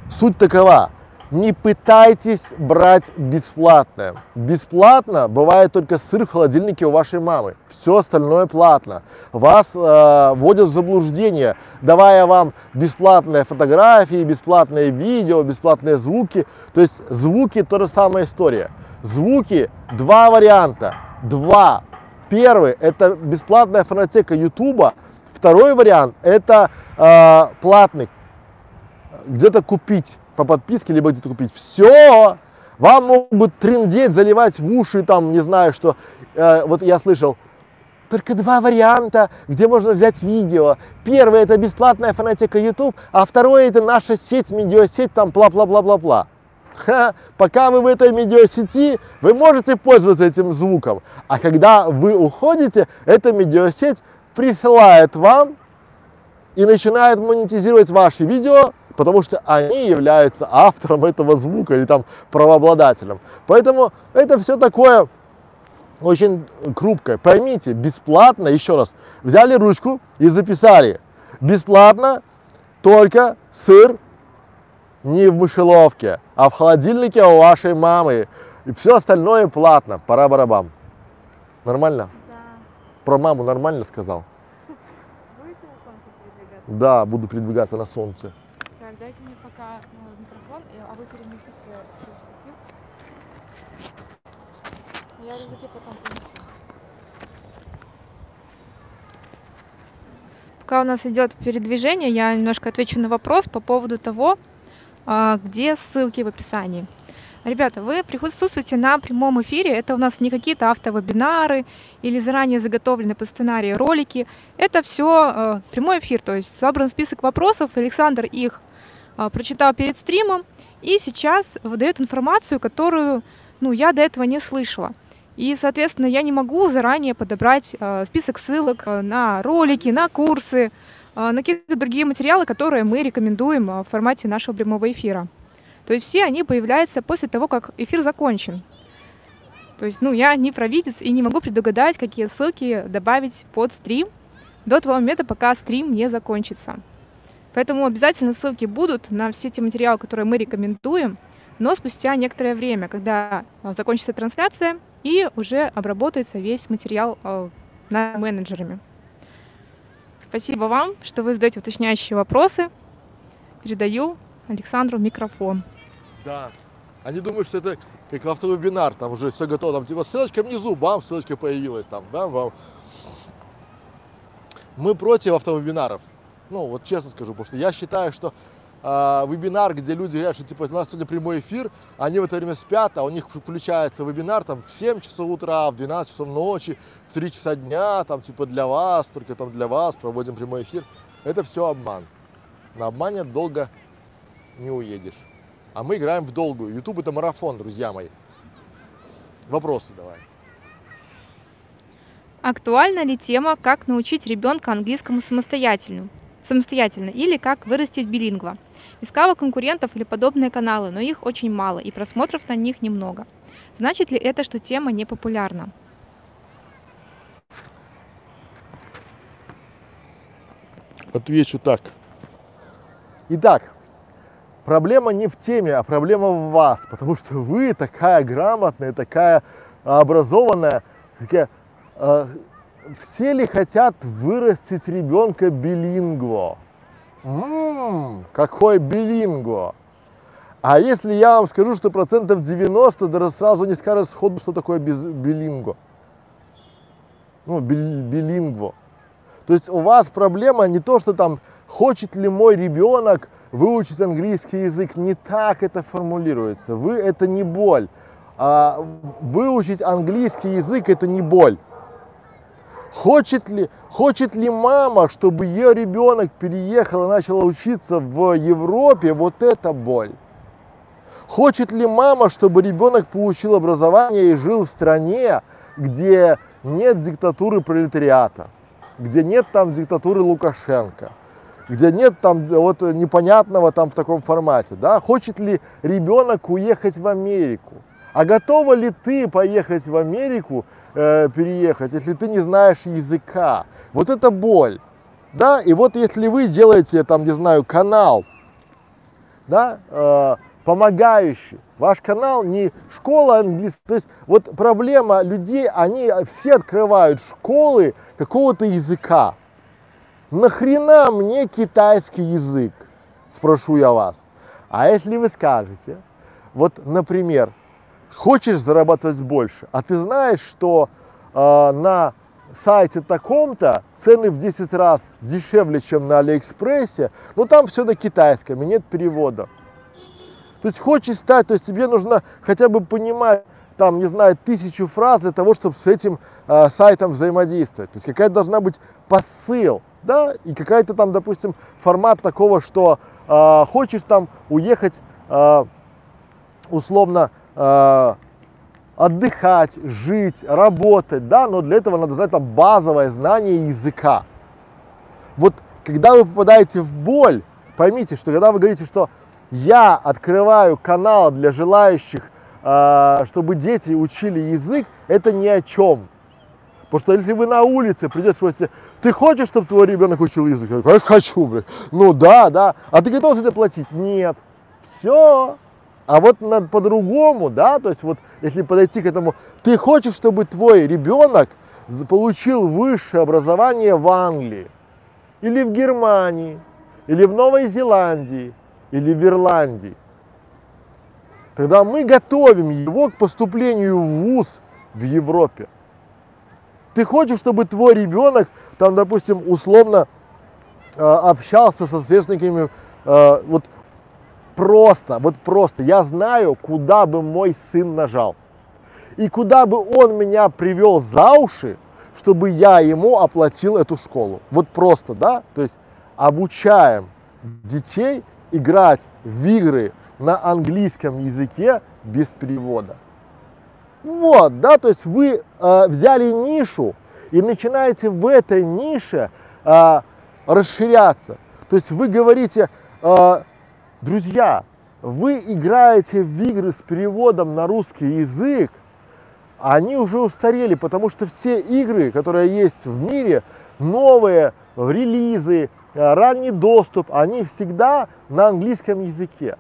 суть такова, не пытайтесь брать бесплатное. Бесплатно бывает только сыр в холодильнике у вашей мамы. Все остальное платно. Вас э, вводят в заблуждение, давая вам бесплатные фотографии, бесплатные видео, бесплатные звуки. То есть звуки то же самая история. Звуки два варианта. Два. Первый это бесплатная фонотека Ютуба. Второй вариант это э, платный. Где-то купить по подписке, либо где-то купить. Все! Вам могут трындеть, заливать в уши, там, не знаю что. Э, вот я слышал, только два варианта, где можно взять видео. Первый это бесплатная фанатика YouTube, а второй это наша сеть, медиасеть, там, бла-бла-бла-бла-бла. Пока вы в этой медиасети, вы можете пользоваться этим звуком. А когда вы уходите, эта медиасеть присылает вам и начинает монетизировать ваши видео, потому что они являются автором этого звука или там правообладателем. Поэтому это все такое очень крупкое. Поймите, бесплатно, еще раз, взяли ручку и записали. Бесплатно только сыр не в мышеловке, а в холодильнике у вашей мамы. И все остальное платно. Пора барабам. Нормально? Да. Про маму нормально сказал? Будете на солнце передвигаться? Да, буду передвигаться на солнце. Так, дайте мне пока э, микрофон, а вы перенесите штатив. Я рюкзаки потом принесу. Пока у нас идет передвижение, я немножко отвечу на вопрос по поводу того, а, где ссылки в описании. Ребята, вы присутствуете на прямом эфире. Это у нас не какие-то автовебинары или заранее заготовленные по сценарию ролики. Это все прямой эфир, то есть собран список вопросов. Александр их а, прочитал перед стримом и сейчас выдает информацию, которую ну, я до этого не слышала. И, соответственно, я не могу заранее подобрать э, список ссылок э, на ролики, на курсы, на какие-то другие материалы, которые мы рекомендуем в формате нашего прямого эфира. То есть все они появляются после того, как эфир закончен. То есть, ну, я не провидец и не могу предугадать, какие ссылки добавить под стрим до того момента, пока стрим не закончится. Поэтому обязательно ссылки будут на все те материалы, которые мы рекомендуем, но спустя некоторое время, когда а, закончится трансляция и уже обработается весь материал а, на менеджерами. Спасибо вам, что вы задаете уточняющие вопросы. Передаю Александру микрофон. Да. Они думают, что это как автовебинар, там уже все готово, там типа ссылочка внизу, бам, ссылочка появилась, там, да, вам. Мы против автовебинаров. Ну, вот честно скажу, потому что я считаю, что э, вебинар, где люди говорят, что типа у нас сегодня прямой эфир, они в это время спят, а у них включается вебинар там в 7 часов утра, в 12 часов ночи, в 3 часа дня, там типа для вас, только там для вас проводим прямой эфир. Это все обман. На обмане долго не уедешь. А мы играем в долгую. YouTube это марафон, друзья мои. Вопросы давай. Актуальна ли тема, как научить ребенка английскому самостоятельно? Самостоятельно или как вырастить билингва? Искала конкурентов или подобные каналы, но их очень мало и просмотров на них немного. Значит ли это, что тема не популярна? Отвечу так. Итак, проблема не в теме, а проблема в вас, потому что вы такая грамотная, такая образованная, такая, э, все ли хотят вырастить ребенка билингво? Ммм, какой билингво! А если я вам скажу, что процентов 90, даже сразу не скажет сходу, что такое билингво. Ну, билингво. То есть у вас проблема не то, что там, хочет ли мой ребенок выучить английский язык. Не так это формулируется. Вы это не боль. А выучить английский язык это не боль. Хочет ли, хочет ли мама, чтобы ее ребенок переехал и начал учиться в Европе, вот это боль. Хочет ли мама, чтобы ребенок получил образование и жил в стране, где нет диктатуры пролетариата, где нет там диктатуры Лукашенко, где нет там вот непонятного там в таком формате, да? Хочет ли ребенок уехать в Америку? А готова ли ты поехать в Америку, э, переехать, если ты не знаешь языка? Вот это боль, да? И вот если вы делаете там, не знаю, канал, да, э, помогающий, ваш канал не школа английского, то есть вот проблема людей, они все открывают школы какого-то языка. Нахрена мне китайский язык? Спрошу я вас. А если вы скажете, вот, например, хочешь зарабатывать больше, а ты знаешь, что э, на сайте таком-то цены в 10 раз дешевле, чем на Алиэкспрессе, но там все на китайском и нет перевода. То есть хочешь стать, то есть тебе нужно хотя бы понимать, там, не знаю, тысячу фраз для того, чтобы с этим э, сайтом взаимодействовать. То есть какая-то должна быть посыл, да, и какая-то там, допустим, формат такого, что э, хочешь там уехать э, условно э, отдыхать, жить, работать, да, но для этого надо знать там базовое знание языка. Вот когда вы попадаете в боль, поймите, что когда вы говорите, что я открываю канал для желающих, э, чтобы дети учили язык, это ни о чем. Потому что если вы на улице придете спросите, ты хочешь, чтобы твой ребенок учил язык? Я говорю, хочу, блядь. Ну да, да. А ты готов это платить? Нет. Все. А вот надо по-другому, да, то есть вот если подойти к этому, ты хочешь, чтобы твой ребенок получил высшее образование в Англии, или в Германии, или в Новой Зеландии, или в Ирландии. Тогда мы готовим его к поступлению в ВУЗ в Европе. Ты хочешь, чтобы твой ребенок, там, допустим, условно э, общался со сверстниками, э, вот просто, вот просто, я знаю, куда бы мой сын нажал. И куда бы он меня привел за уши, чтобы я ему оплатил эту школу. Вот просто, да? То есть обучаем детей играть в игры, на английском языке без перевода. Вот, да, то есть вы э, взяли нишу и начинаете в этой нише э, расширяться. То есть вы говорите, э, друзья, вы играете в игры с переводом на русский язык, они уже устарели, потому что все игры, которые есть в мире, новые, релизы, э, ранний доступ, они всегда на английском языке.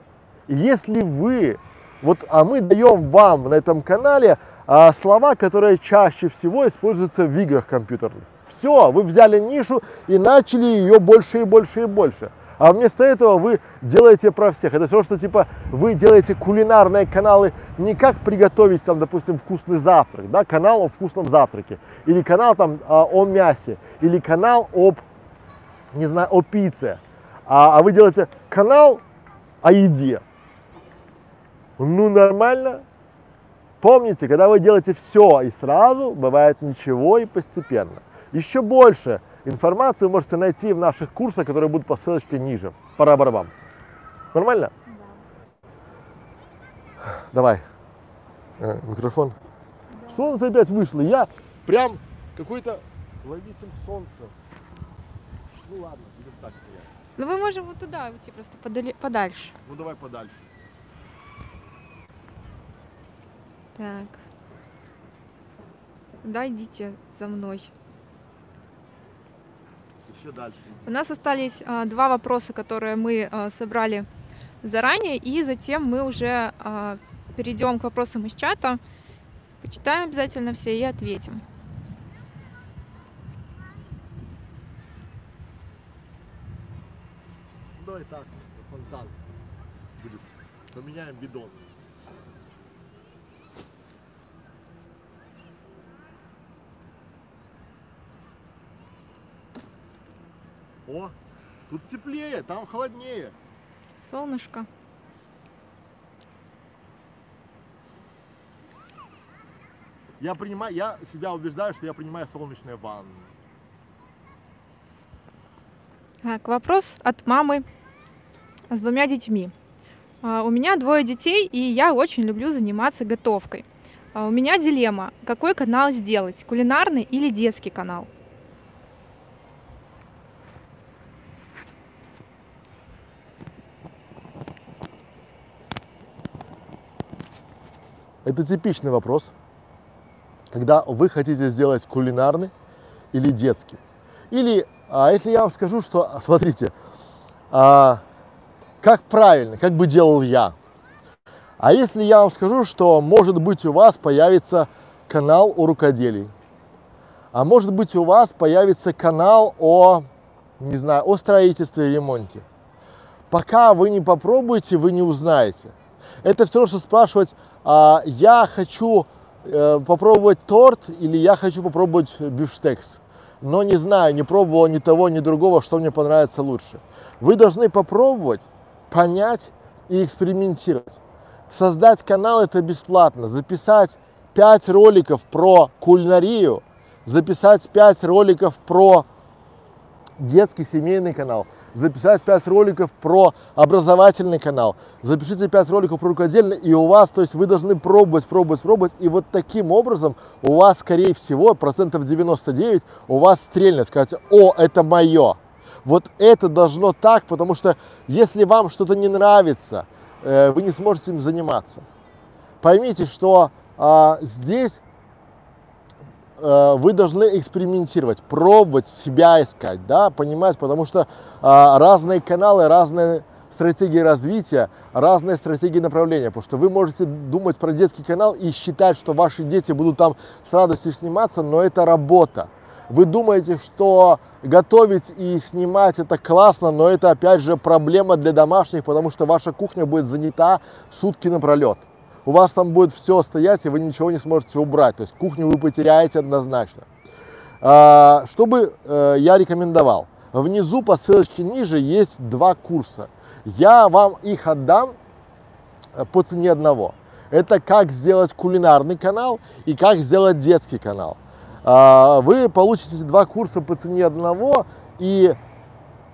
И если вы, вот, а мы даем вам на этом канале а, слова, которые чаще всего используются в играх компьютерных. Все, вы взяли нишу и начали ее больше и больше и больше. А вместо этого вы делаете про всех. Это все, что типа вы делаете кулинарные каналы не как приготовить там, допустим, вкусный завтрак, да, канал о вкусном завтраке, или канал там а, о мясе, или канал об, не знаю, о пицце, а, а вы делаете канал о еде. Ну, нормально. Помните, когда вы делаете все и сразу, бывает ничего и постепенно. Еще больше информации вы можете найти в наших курсах, которые будут по ссылочке ниже. Пора барабам. Нормально? Да. Давай. Э, микрофон. Да. Солнце опять вышло. Я прям какой-то ловитель солнца. Ну ладно, будем так стоять. Ну мы можем вот туда уйти просто подали, подальше. Ну давай подальше. Так. Да, идите за мной. Еще дальше. У нас остались а, два вопроса, которые мы а, собрали заранее, и затем мы уже а, перейдем к вопросам из чата, почитаем обязательно все и ответим. Давай так, фонтан будет. Поменяем бидон. О, тут теплее, там холоднее. Солнышко. Я принимаю, я себя убеждаю, что я принимаю солнечные ванны. Так, вопрос от мамы с двумя детьми. А, у меня двое детей, и я очень люблю заниматься готовкой. А, у меня дилемма, какой канал сделать, кулинарный или детский канал? Это типичный вопрос, когда вы хотите сделать кулинарный или детский. Или, а если я вам скажу, что, смотрите, а, как правильно, как бы делал я. А если я вам скажу, что, может быть, у вас появится канал о рукоделии, а может быть, у вас появится канал о, не знаю, о строительстве и ремонте. Пока вы не попробуете, вы не узнаете. Это все, что спрашивать, а, я хочу э, попробовать торт или я хочу попробовать бифштекс, но не знаю, не пробовал ни того, ни другого, что мне понравится лучше. Вы должны попробовать, понять и экспериментировать. Создать канал это бесплатно, записать 5 роликов про кулинарию, записать 5 роликов про детский семейный канал, записать 5 роликов про образовательный канал, запишите 5 роликов про рукодельный, и у вас, то есть вы должны пробовать, пробовать, пробовать, и вот таким образом у вас, скорее всего, процентов 99 у вас стрельнет, скажете, о, это мое. Вот это должно так, потому что если вам что-то не нравится, э, вы не сможете им заниматься. Поймите, что а, здесь вы должны экспериментировать, пробовать себя искать, да, понимать, потому что а, разные каналы, разные стратегии развития, разные стратегии направления, потому что вы можете думать про детский канал и считать, что ваши дети будут там с радостью сниматься, но это работа. Вы думаете, что готовить и снимать это классно, но это опять же проблема для домашних, потому что ваша кухня будет занята сутки напролет у вас там будет все стоять, и вы ничего не сможете убрать. То есть кухню вы потеряете однозначно. А, что бы э, я рекомендовал? Внизу по ссылочке ниже есть два курса. Я вам их отдам э, по цене одного. Это как сделать кулинарный канал и как сделать детский канал. А, вы получите два курса по цене одного и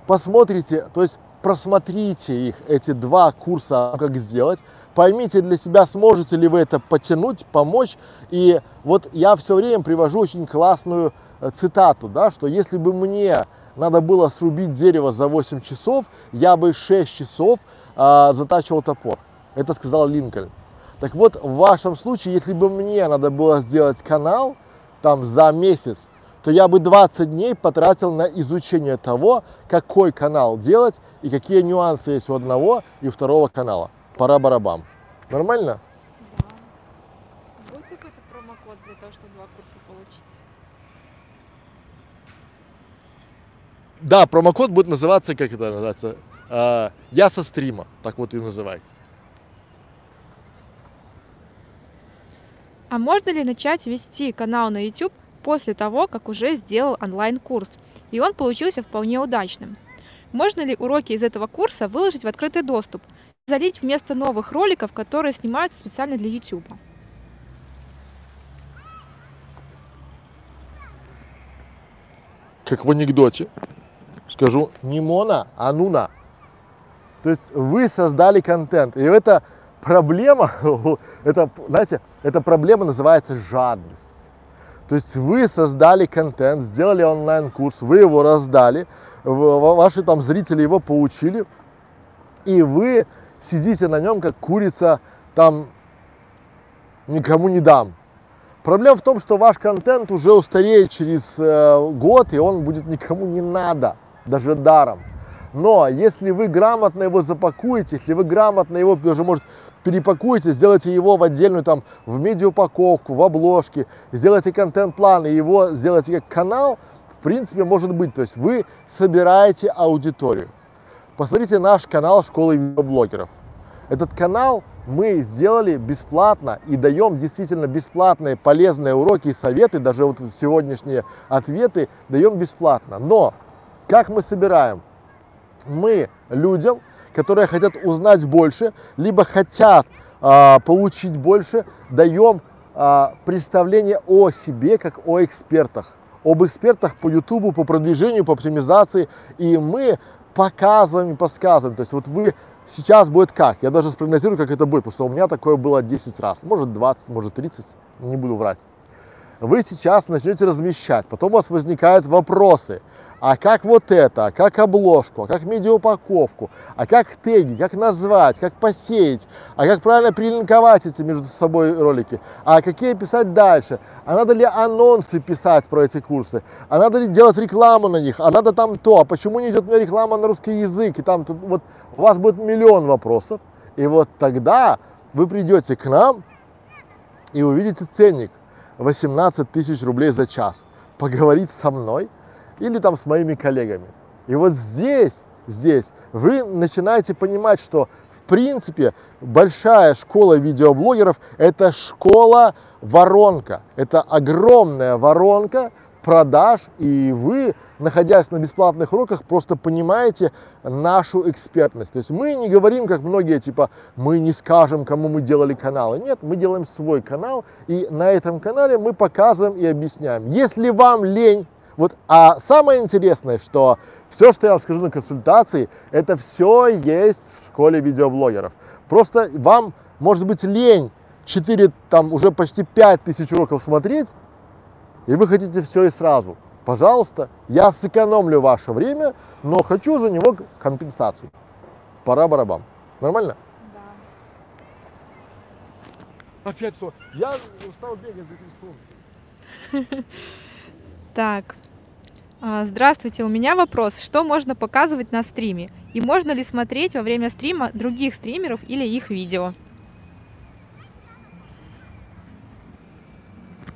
посмотрите, то есть просмотрите их, эти два курса, как сделать, поймите для себя, сможете ли вы это потянуть, помочь. И вот я все время привожу очень классную э, цитату, да, что если бы мне надо было срубить дерево за 8 часов, я бы 6 часов а, затачивал топор. Это сказал Линкольн. Так вот, в вашем случае, если бы мне надо было сделать канал там за месяц, то я бы 20 дней потратил на изучение того, какой канал делать и какие нюансы есть у одного и второго канала. Пора барабам. Нормально? Да. Будет какой-то промокод для того, чтобы два курса получить? Да, промокод будет называться, как это называется, э, я со стрима, так вот и называйте. А можно ли начать вести канал на YouTube после того, как уже сделал онлайн-курс, и он получился вполне удачным? Можно ли уроки из этого курса выложить в открытый доступ, залить вместо новых роликов, которые снимаются специально для YouTube? Как в анекдоте. Скажу не Мона, а Нуна. То есть вы создали контент. И это проблема, это, знаете, эта проблема называется жадность. То есть вы создали контент, сделали онлайн-курс, вы его раздали, ваши там зрители его получили, и вы сидите на нем, как курица, там, никому не дам. Проблема в том, что ваш контент уже устареет через э, год, и он будет никому не надо, даже даром. Но если вы грамотно его запакуете, если вы грамотно его даже, может, перепакуете, сделайте его в отдельную там, в медиаупаковку, в обложке, сделайте контент-план и его сделайте как канал, в принципе, может быть. То есть вы собираете аудиторию. Посмотрите наш канал школы видеоблогеров. Этот канал мы сделали бесплатно и даем действительно бесплатные полезные уроки и советы, даже вот сегодняшние ответы даем бесплатно. Но как мы собираем? Мы людям которые хотят узнать больше, либо хотят а, получить больше, даем а, представление о себе как о экспертах, об экспертах по YouTube, по продвижению, по оптимизации, и мы показываем и подсказываем. То есть вот вы сейчас будет как? Я даже спрогнозирую, как это будет, потому что у меня такое было 10 раз, может 20, может 30, не буду врать. Вы сейчас начнете размещать, потом у вас возникают вопросы а как вот это, а как обложку, а как медиаупаковку, а как теги, как назвать, как посеять, а как правильно прилинковать эти между собой ролики, а какие писать дальше, а надо ли анонсы писать про эти курсы, а надо ли делать рекламу на них, а надо там то, а почему не идет у меня реклама на русский язык, и там тут, вот у вас будет миллион вопросов, и вот тогда вы придете к нам и увидите ценник 18 тысяч рублей за час, поговорить со мной – или там с моими коллегами. И вот здесь, здесь вы начинаете понимать, что в принципе большая школа видеоблогеров – это школа-воронка. Это огромная воронка продаж, и вы, находясь на бесплатных уроках, просто понимаете нашу экспертность. То есть мы не говорим, как многие, типа, мы не скажем, кому мы делали каналы. Нет, мы делаем свой канал, и на этом канале мы показываем и объясняем. Если вам лень вот, а самое интересное, что все, что я вам скажу на консультации, это все есть в школе видеоблогеров. Просто вам, может быть, лень 4, там уже почти 5 тысяч уроков смотреть, и вы хотите все и сразу. Пожалуйста, я сэкономлю ваше время, но хочу за него компенсацию. Пора барабан. Нормально? Да. Опять все. Я устал бегать за этим Так, здравствуйте, у меня вопрос. Что можно показывать на стриме? И можно ли смотреть во время стрима других стримеров или их видео?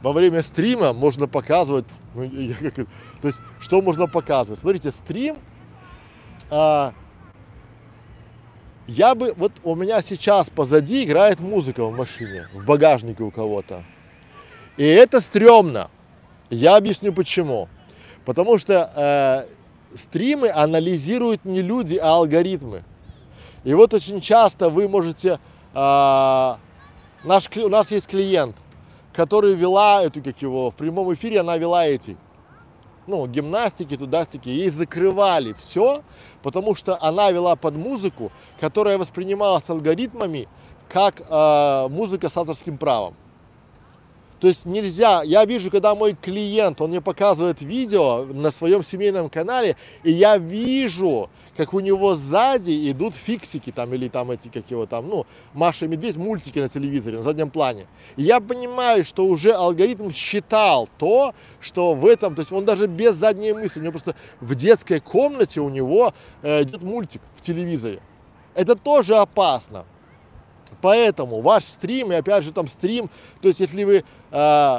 Во время стрима можно показывать, ну, то есть что можно показывать? Смотрите, стрим, а, я бы, вот у меня сейчас позади играет музыка в машине, в багажнике у кого-то. И это стрёмно. Я объясню почему. Потому что э, стримы анализируют не люди, а алгоритмы. И вот очень часто вы можете... Э, наш, у нас есть клиент, который вела эту, как его, в прямом эфире она вела эти ну, гимнастики, тудастики, ей закрывали все, потому что она вела под музыку, которая воспринималась алгоритмами как э, музыка с авторским правом. То есть нельзя, я вижу, когда мой клиент, он мне показывает видео на своем семейном канале, и я вижу, как у него сзади идут фиксики там, или там эти, как его там, ну, Маша и Медведь, мультики на телевизоре, на заднем плане. И я понимаю, что уже алгоритм считал то, что в этом, то есть он даже без задней мысли, у него просто в детской комнате у него э, идет мультик в телевизоре. Это тоже опасно. Поэтому ваш стрим, и опять же там стрим, то есть если вы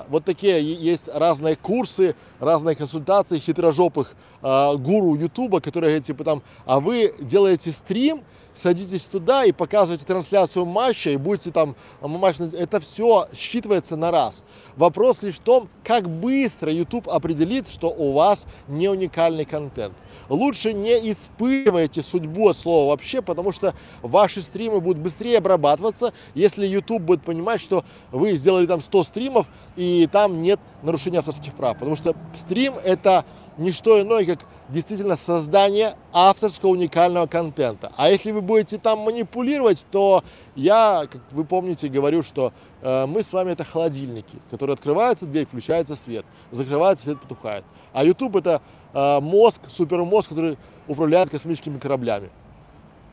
вот такие, есть разные курсы, разные консультации хитрожопых э, гуру Ютуба, которые говорят, типа там, а вы делаете стрим, садитесь туда и показываете трансляцию матча, и будете там, матч, это все считывается на раз. Вопрос лишь в том, как быстро YouTube определит, что у вас не уникальный контент. Лучше не испытывайте судьбу от слова вообще, потому что ваши стримы будут быстрее обрабатываться, если YouTube будет понимать, что вы сделали там 100 стримов, и там нет нарушения авторских прав. Потому что стрим это не что иное, как действительно создание авторского уникального контента. А если вы будете там манипулировать, то я, как вы помните, говорю, что э, мы с вами это холодильники, которые открывается дверь, включается свет, закрывается свет, потухает. А YouTube это э, мозг, супермозг, который управляет космическими кораблями.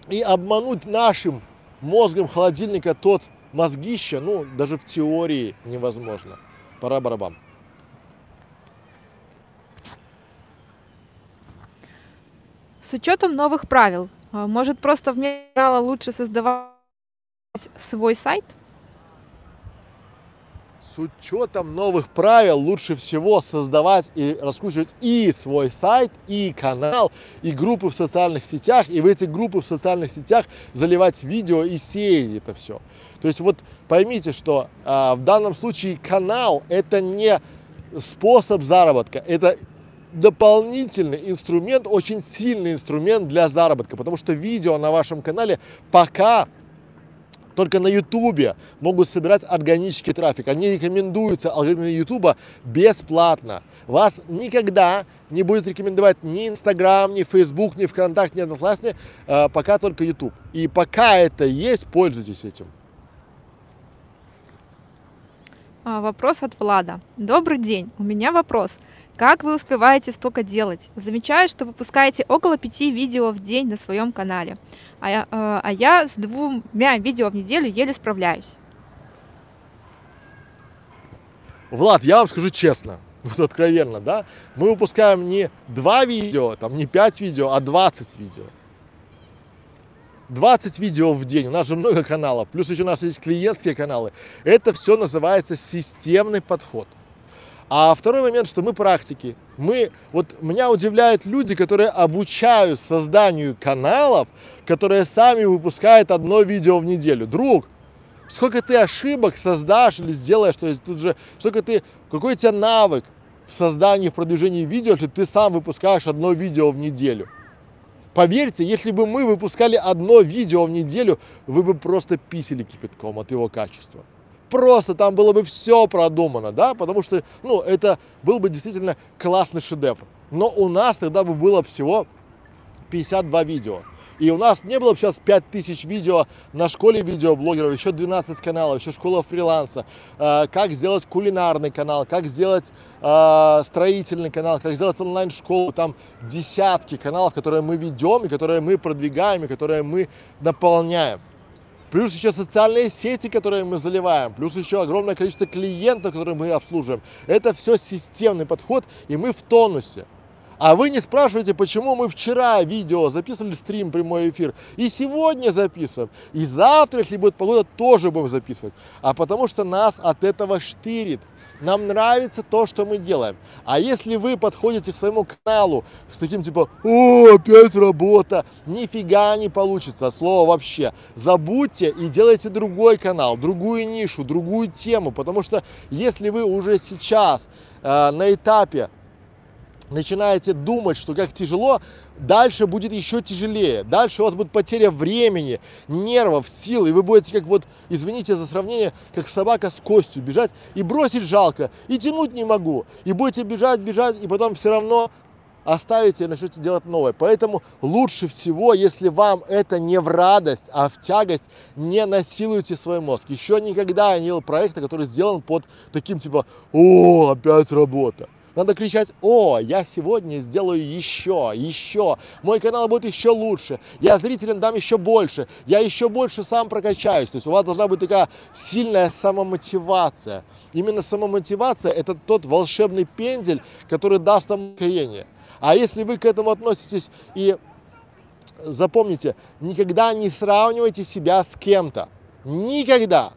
И обмануть нашим мозгом холодильника тот мозгище, ну, даже в теории невозможно. Пора барабан. С учетом новых правил, а, может просто вместо канала лучше создавать свой сайт? С учетом новых правил лучше всего создавать и раскручивать и свой сайт, и канал, и группы в социальных сетях, и в эти группы в социальных сетях заливать видео и сеять это все. То есть вот поймите, что а, в данном случае канал это не способ заработка, это дополнительный инструмент, очень сильный инструмент для заработка, потому что видео на вашем канале пока только на Ютубе могут собирать органический трафик. Они рекомендуются алгоритмами Ютуба бесплатно. Вас никогда не будет рекомендовать ни Инстаграм, ни Фейсбук, ни ВКонтакте, ни Одноклассник, э, пока только Ютуб. И пока это есть, пользуйтесь этим. А, вопрос от Влада. Добрый день. У меня вопрос. Как вы успеваете столько делать? Замечаю, что выпускаете около пяти видео в день на своем канале, а я, э, а я с двумя видео в неделю еле справляюсь. Влад, я вам скажу честно, вот откровенно, да, мы выпускаем не два видео, там не пять видео, а 20 видео. 20 видео в день, у нас же много каналов, плюс еще у нас есть клиентские каналы. Это все называется системный подход. А второй момент, что мы практики. Мы, вот меня удивляют люди, которые обучают созданию каналов, которые сами выпускают одно видео в неделю. Друг, сколько ты ошибок создашь или сделаешь, то есть тут же, сколько ты, какой у тебя навык в создании, в продвижении видео, если ты сам выпускаешь одно видео в неделю. Поверьте, если бы мы выпускали одно видео в неделю, вы бы просто писали кипятком от его качества просто там было бы все продумано, да, потому что, ну, это был бы действительно классный шедевр. Но у нас тогда бы было всего 52 видео. И у нас не было бы сейчас 5000 видео на школе видеоблогеров, еще 12 каналов, еще школа фриланса, э, как сделать кулинарный канал, как сделать э, строительный канал, как сделать онлайн-школу, там десятки каналов, которые мы ведем, и которые мы продвигаем, и которые мы наполняем плюс еще социальные сети, которые мы заливаем, плюс еще огромное количество клиентов, которые мы обслуживаем. Это все системный подход, и мы в тонусе. А вы не спрашиваете, почему мы вчера видео записывали стрим, прямой эфир, и сегодня записываем, и завтра, если будет погода, тоже будем записывать. А потому что нас от этого штырит. Нам нравится то, что мы делаем. А если вы подходите к своему каналу с таким типа, о, опять работа, нифига не получится, слово вообще. Забудьте и делайте другой канал, другую нишу, другую тему, потому что если вы уже сейчас э, на этапе начинаете думать, что как тяжело, дальше будет еще тяжелее. Дальше у вас будет потеря времени, нервов, сил, и вы будете как вот, извините за сравнение, как собака с костью бежать, и бросить жалко, и тянуть не могу, и будете бежать, бежать, и потом все равно оставите и начнете делать новое. Поэтому лучше всего, если вам это не в радость, а в тягость, не насилуйте свой мозг. Еще никогда я не делал проекта, который сделан под таким типа «О, опять работа». Надо кричать, о, я сегодня сделаю еще, еще, мой канал будет еще лучше, я зрителям дам еще больше, я еще больше сам прокачаюсь. То есть у вас должна быть такая сильная самомотивация. Именно самомотивация – это тот волшебный пендель, который даст вам ускорение. А если вы к этому относитесь и запомните, никогда не сравнивайте себя с кем-то. Никогда.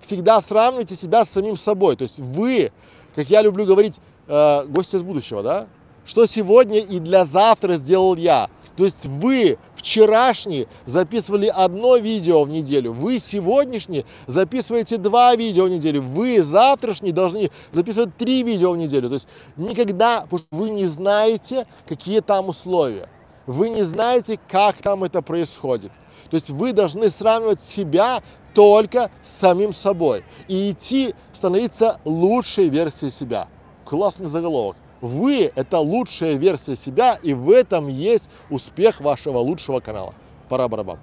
Всегда сравнивайте себя с самим собой. То есть вы, как я люблю говорить, э, гости из будущего, да? Что сегодня и для завтра сделал я. То есть вы вчерашний записывали одно видео в неделю, вы сегодняшний записываете два видео в неделю, вы завтрашний должны записывать три видео в неделю. То есть никогда, потому что вы не знаете, какие там условия, вы не знаете, как там это происходит. То есть вы должны сравнивать себя только с самим собой и идти становиться лучшей версией себя классный заголовок. Вы – это лучшая версия себя, и в этом есть успех вашего лучшего канала. Пора барабан.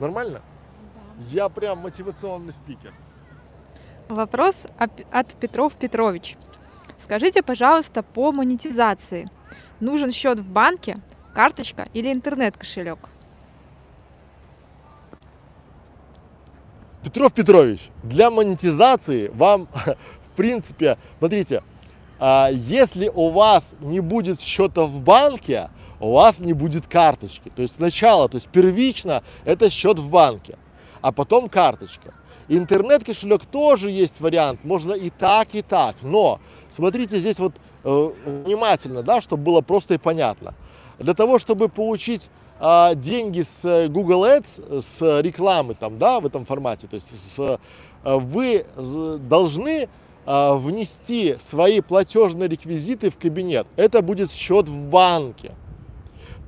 Нормально? Да. Я прям мотивационный спикер. Вопрос от Петров Петрович. Скажите, пожалуйста, по монетизации. Нужен счет в банке, карточка или интернет-кошелек? Петров Петрович, для монетизации вам, в принципе, смотрите, если у вас не будет счета в банке, у вас не будет карточки. То есть сначала, то есть первично это счет в банке, а потом карточка. Интернет-кошелек тоже есть вариант, можно и так, и так. Но смотрите здесь вот э, внимательно, да, чтобы было просто и понятно. Для того, чтобы получить э, деньги с Google Ads, с рекламы там, да, в этом формате, то есть с, э, вы должны а, внести свои платежные реквизиты в кабинет. Это будет счет в банке.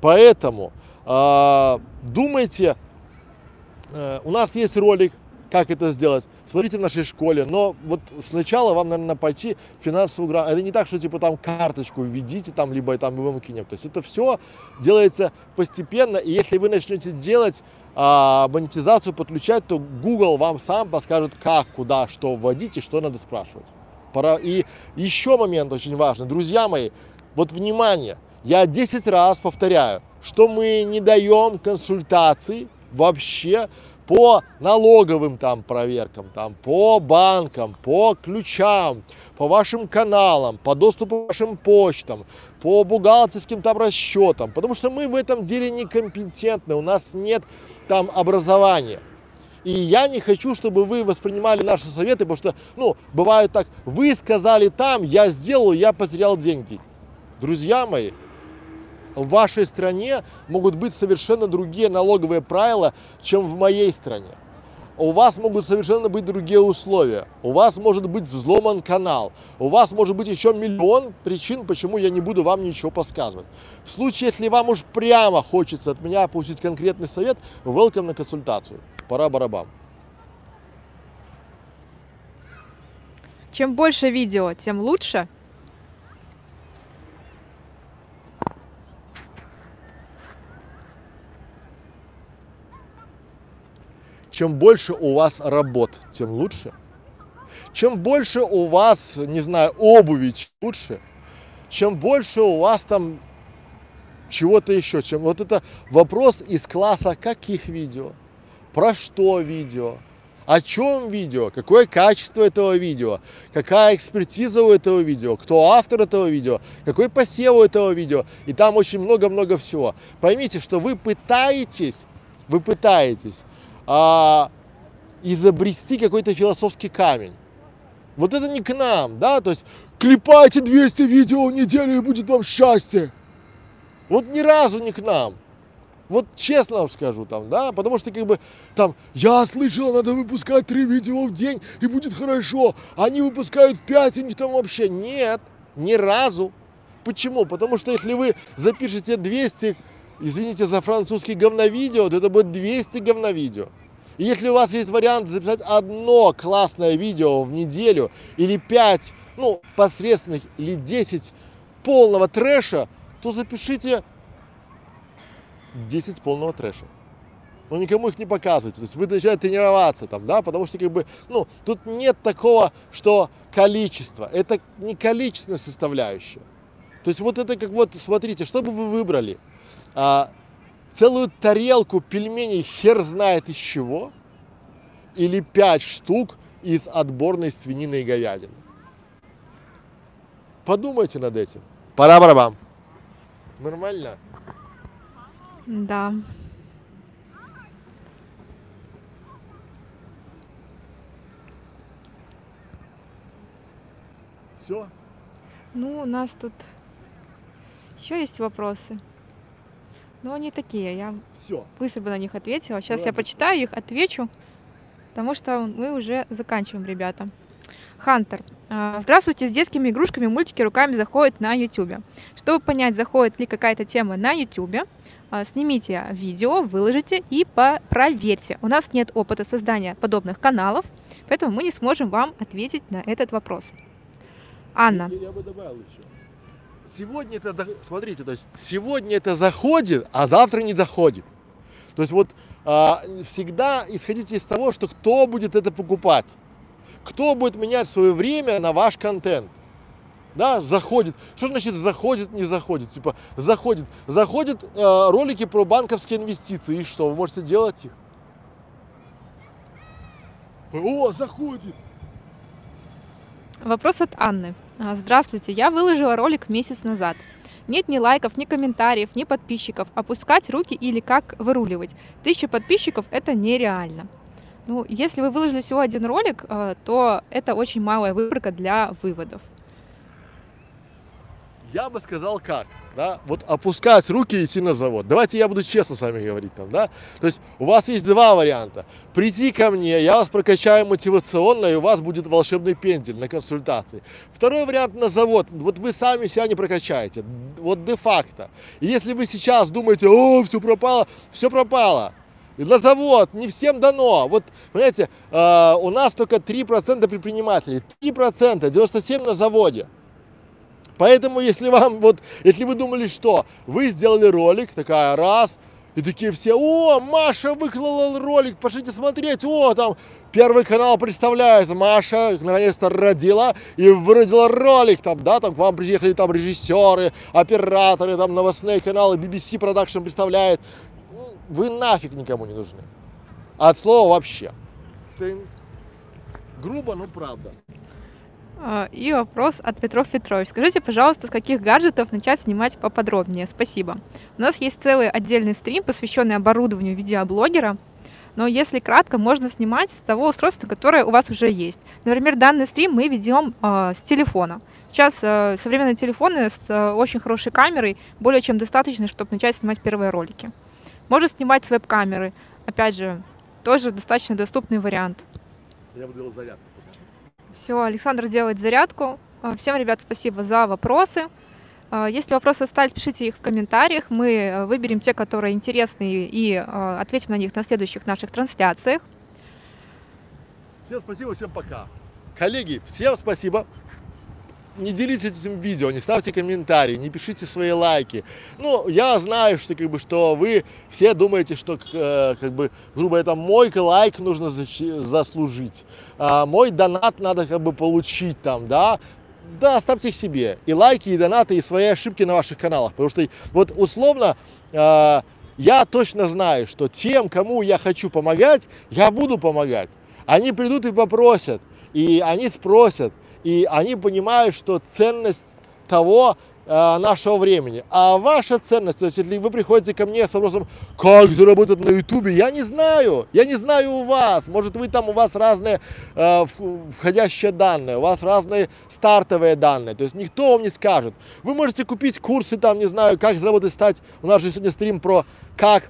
Поэтому э, думайте, э, у нас есть ролик, как это сделать. Смотрите в нашей школе, но вот сначала вам, наверное, пойти финансовую грамоту. Это не так, что типа там карточку введите, там, либо там мы вам кинем. То есть это все делается постепенно, и если вы начнете делать а, монетизацию подключать, то Google вам сам подскажет, как, куда, что вводить и что надо спрашивать. Пора... И еще момент очень важный. Друзья мои, вот внимание, я 10 раз повторяю, что мы не даем консультаций вообще по налоговым там проверкам, там, по банкам, по ключам, по вашим каналам, по доступу к вашим почтам, по бухгалтерским там расчетам, потому что мы в этом деле некомпетентны, у нас нет там образования. И я не хочу, чтобы вы воспринимали наши советы, потому что, ну, бывает так, вы сказали там, я сделал, я потерял деньги. Друзья мои, в вашей стране могут быть совершенно другие налоговые правила, чем в моей стране. У вас могут совершенно быть другие условия. У вас может быть взломан канал. У вас может быть еще миллион причин, почему я не буду вам ничего подсказывать. В случае, если вам уж прямо хочется от меня получить конкретный совет, welcome на консультацию. Пора барабан. Чем больше видео, тем лучше. Чем больше у вас работ, тем лучше. Чем больше у вас, не знаю, обуви, лучше. Чем больше у вас там чего-то еще, чем вот это вопрос из класса каких видео, про что видео, о чем видео, какое качество этого видео, какая экспертиза у этого видео, кто автор этого видео, какой посев у этого видео. И там очень много-много всего. Поймите, что вы пытаетесь, вы пытаетесь а, изобрести какой-то философский камень. Вот это не к нам, да, то есть клепайте 200 видео в неделю и будет вам счастье. Вот ни разу не к нам. Вот честно вам скажу там, да, потому что как бы там, я слышал, надо выпускать три видео в день и будет хорошо. Они выпускают 5, и них там вообще нет, ни разу. Почему? Потому что если вы запишете 200, извините за французский говновидео, то это будет 200 говновидео. И если у вас есть вариант записать одно классное видео в неделю или 5, ну, посредственных, или 10 полного трэша, то запишите 10 полного трэша. Но никому их не показывайте. То есть вы начинаете тренироваться там, да, потому что как бы, ну, тут нет такого, что количество. Это не количественная составляющая. То есть вот это как вот, смотрите, что бы вы выбрали? А, целую тарелку пельменей хер знает из чего? Или пять штук из отборной свинины и говядины? Подумайте над этим. Пора барабам. Нормально? Да. Все? Ну, у нас тут еще есть вопросы. Но они такие, я Все. быстро бы на них ответила. Сейчас я Ладно. почитаю их, отвечу, потому что мы уже заканчиваем, ребята. Хантер. а, Здравствуйте, с детскими игрушками мультики руками заходят на YouTube. Чтобы понять, заходит ли какая-то тема на YouTube, а, снимите видео, выложите и проверьте. У нас нет опыта создания подобных каналов, поэтому мы не сможем вам ответить на этот вопрос. Анна. Я, я бы добавил еще. Сегодня это, смотрите, то есть сегодня это заходит, а завтра не заходит. То есть вот а, всегда исходите из того, что кто будет это покупать, кто будет менять свое время на ваш контент. Да, заходит. Что значит заходит, не заходит? Типа заходит. Заходят э, ролики про банковские инвестиции. И что? Вы можете делать их? О, заходит. Вопрос от Анны. А, Здравствуйте, я выложила ролик месяц назад. Нет ни лайков, ни комментариев, ни подписчиков. Опускать руки или как выруливать? Тысяча подписчиков это нереально. Ну, если вы выложили всего один ролик, а, то это очень малая выборка для выводов. Я бы сказал как, да, вот опускать руки и идти на завод. Давайте я буду честно с вами говорить там, да. То есть у вас есть два варианта. Прийти ко мне, я вас прокачаю мотивационно, и у вас будет волшебный пендель на консультации. Второй вариант на завод. Вот вы сами себя не прокачаете. Вот де-факто. И если вы сейчас думаете, о, все пропало, все пропало. И на завод не всем дано. Вот, понимаете, э, у нас только 3% предпринимателей. 3%, 97% на заводе. Поэтому, если вам, вот, если вы думали, что вы сделали ролик, такая раз, и такие все, о, Маша выклала ролик, пошлите смотреть, о, там, Первый канал представляет, Маша наконец-то родила и выродила ролик, там, да, там к вам приехали там режиссеры, операторы, там новостные каналы, BBC Production представляет. Вы нафиг никому не нужны. От слова вообще. Тын. Грубо, но правда. А, И вопрос от Петров Петрович. Скажите, пожалуйста, с каких гаджетов начать снимать поподробнее? Спасибо. У нас есть целый отдельный стрим, посвященный оборудованию видеоблогера. Но если кратко, можно снимать с того устройства, которое у вас уже есть. Например, данный стрим мы ведем а, с телефона. Сейчас а, современные телефоны с а, очень хорошей камерой более чем достаточно, чтобы начать снимать первые ролики. Можно снимать с веб-камеры. Опять же, тоже достаточно доступный вариант. Я делать зарядку. Все, Александр делает зарядку. А, Всем, ребят, спасибо за вопросы. А, Если вопросы остались, пишите их в комментариях. Мы э, выберем те, которые интересны, и э, ответим на них на следующих наших трансляциях. Всем спасибо, всем пока. Коллеги, всем спасибо. Не делитесь этим видео, не ставьте комментарии, не пишите свои лайки. Ну, я знаю, что как бы, что вы все думаете, что э, как бы, грубо это мой лайк нужно заслужить, а мой донат надо как бы получить там, да. Да, оставьте их себе. И лайки, и донаты, и свои ошибки на ваших каналах. Потому что вот условно э, я точно знаю, что тем, кому я хочу помогать, я буду помогать. Они придут и попросят, и они спросят, и они понимают, что ценность того э, нашего времени. А ваша ценность, то есть если вы приходите ко мне с вопросом, как заработать на ютубе, я не знаю, я не знаю у вас, может вы там, у вас разные э, входящие данные, у вас разные стартовые данные, то есть никто вам не скажет. Вы можете купить курсы там, не знаю, как заработать, стать, у нас же сегодня стрим про как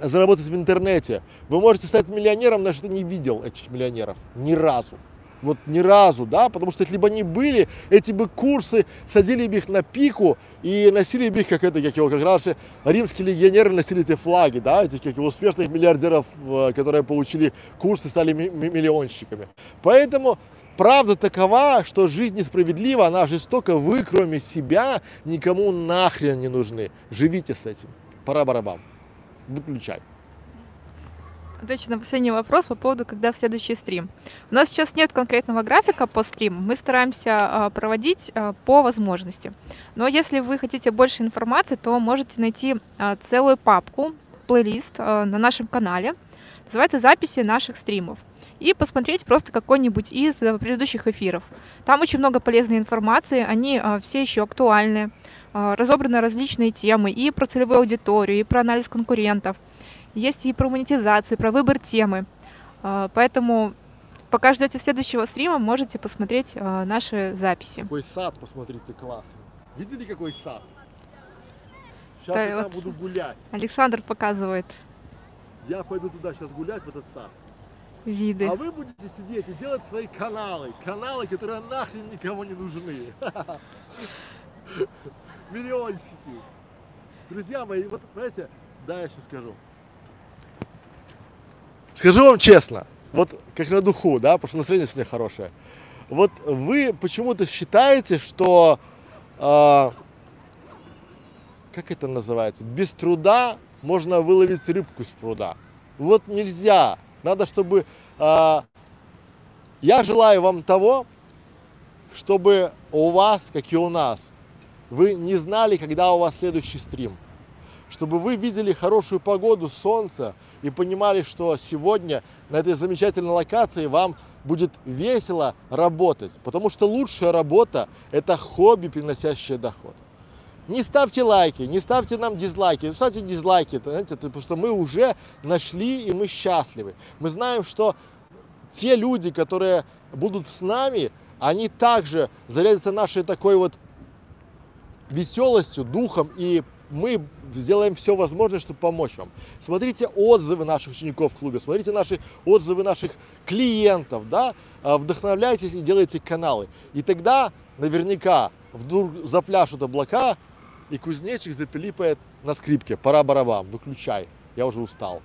заработать в интернете. Вы можете стать миллионером, но что не видел этих миллионеров ни разу. Вот ни разу, да, потому что если бы они были, эти бы курсы садили бы их на пику и носили бы их, как это, как его, как раньше римские легионеры носили эти флаги, да, этих как успешных миллиардеров, э, которые получили курсы, стали ми- ми- миллионщиками. Поэтому правда такова, что жизнь несправедлива, она жестока, вы кроме себя никому нахрен не нужны. Живите с этим. Пора барабан. Выключай. Отвечу на последний вопрос по поводу, когда следующий стрим. У нас сейчас нет конкретного графика по стриму, мы стараемся а, проводить а, по возможности. Но если вы хотите больше информации, то можете найти а, целую папку, плейлист на нашем канале, называется «Записи наших стримов». И посмотреть просто какой-нибудь из а, предыдущих эфиров. Там очень много полезной информации, они все еще актуальны, разобраны различные темы и про целевую аудиторию, и про анализ конкурентов, есть и про монетизацию, и про выбор темы. А, Поэтому, пока ждете следующего стрима, можете посмотреть а, наши записи. Какой сад, посмотрите, классный. Видели, какой сад? Сейчас Да, я там вот. буду гулять. Александр показывает Я пойду туда сейчас гулять, в этот сад. виды. А вы будете сидеть и делать свои каналы. Каналы, которые нахрен никому не нужны. Миллионщики. Друзья мои, вот, знаете, да, я сейчас скажу. Скажу вам честно, вот как на духу, да, потому что настроение сегодня хорошее. Вот вы почему-то считаете, что, а, как это называется, без труда можно выловить рыбку с пруда. Вот нельзя. Надо, чтобы... а, я желаю вам того, чтобы у вас, как и у нас, вы не знали, когда у вас следующий стрим. Чтобы вы видели хорошую погоду, солнце и понимали, что сегодня на этой замечательной локации вам будет весело работать. Потому что лучшая работа – это хобби, приносящее доход. Не ставьте лайки, не ставьте нам дизлайки. Ставьте дизлайки, знаете, потому что мы уже нашли и мы счастливы. Мы знаем, что те люди, которые будут с нами, они также зарядятся нашей такой вот веселостью, духом, и мы сделаем все возможное, чтобы помочь вам. Смотрите отзывы наших учеников в клубе, смотрите наши отзывы наших клиентов, да, А, вдохновляйтесь и делайте каналы. И тогда наверняка вдруг запляшут облака, и кузнечик запилипает на скрипке. Пора барабан, выключай, я уже устал.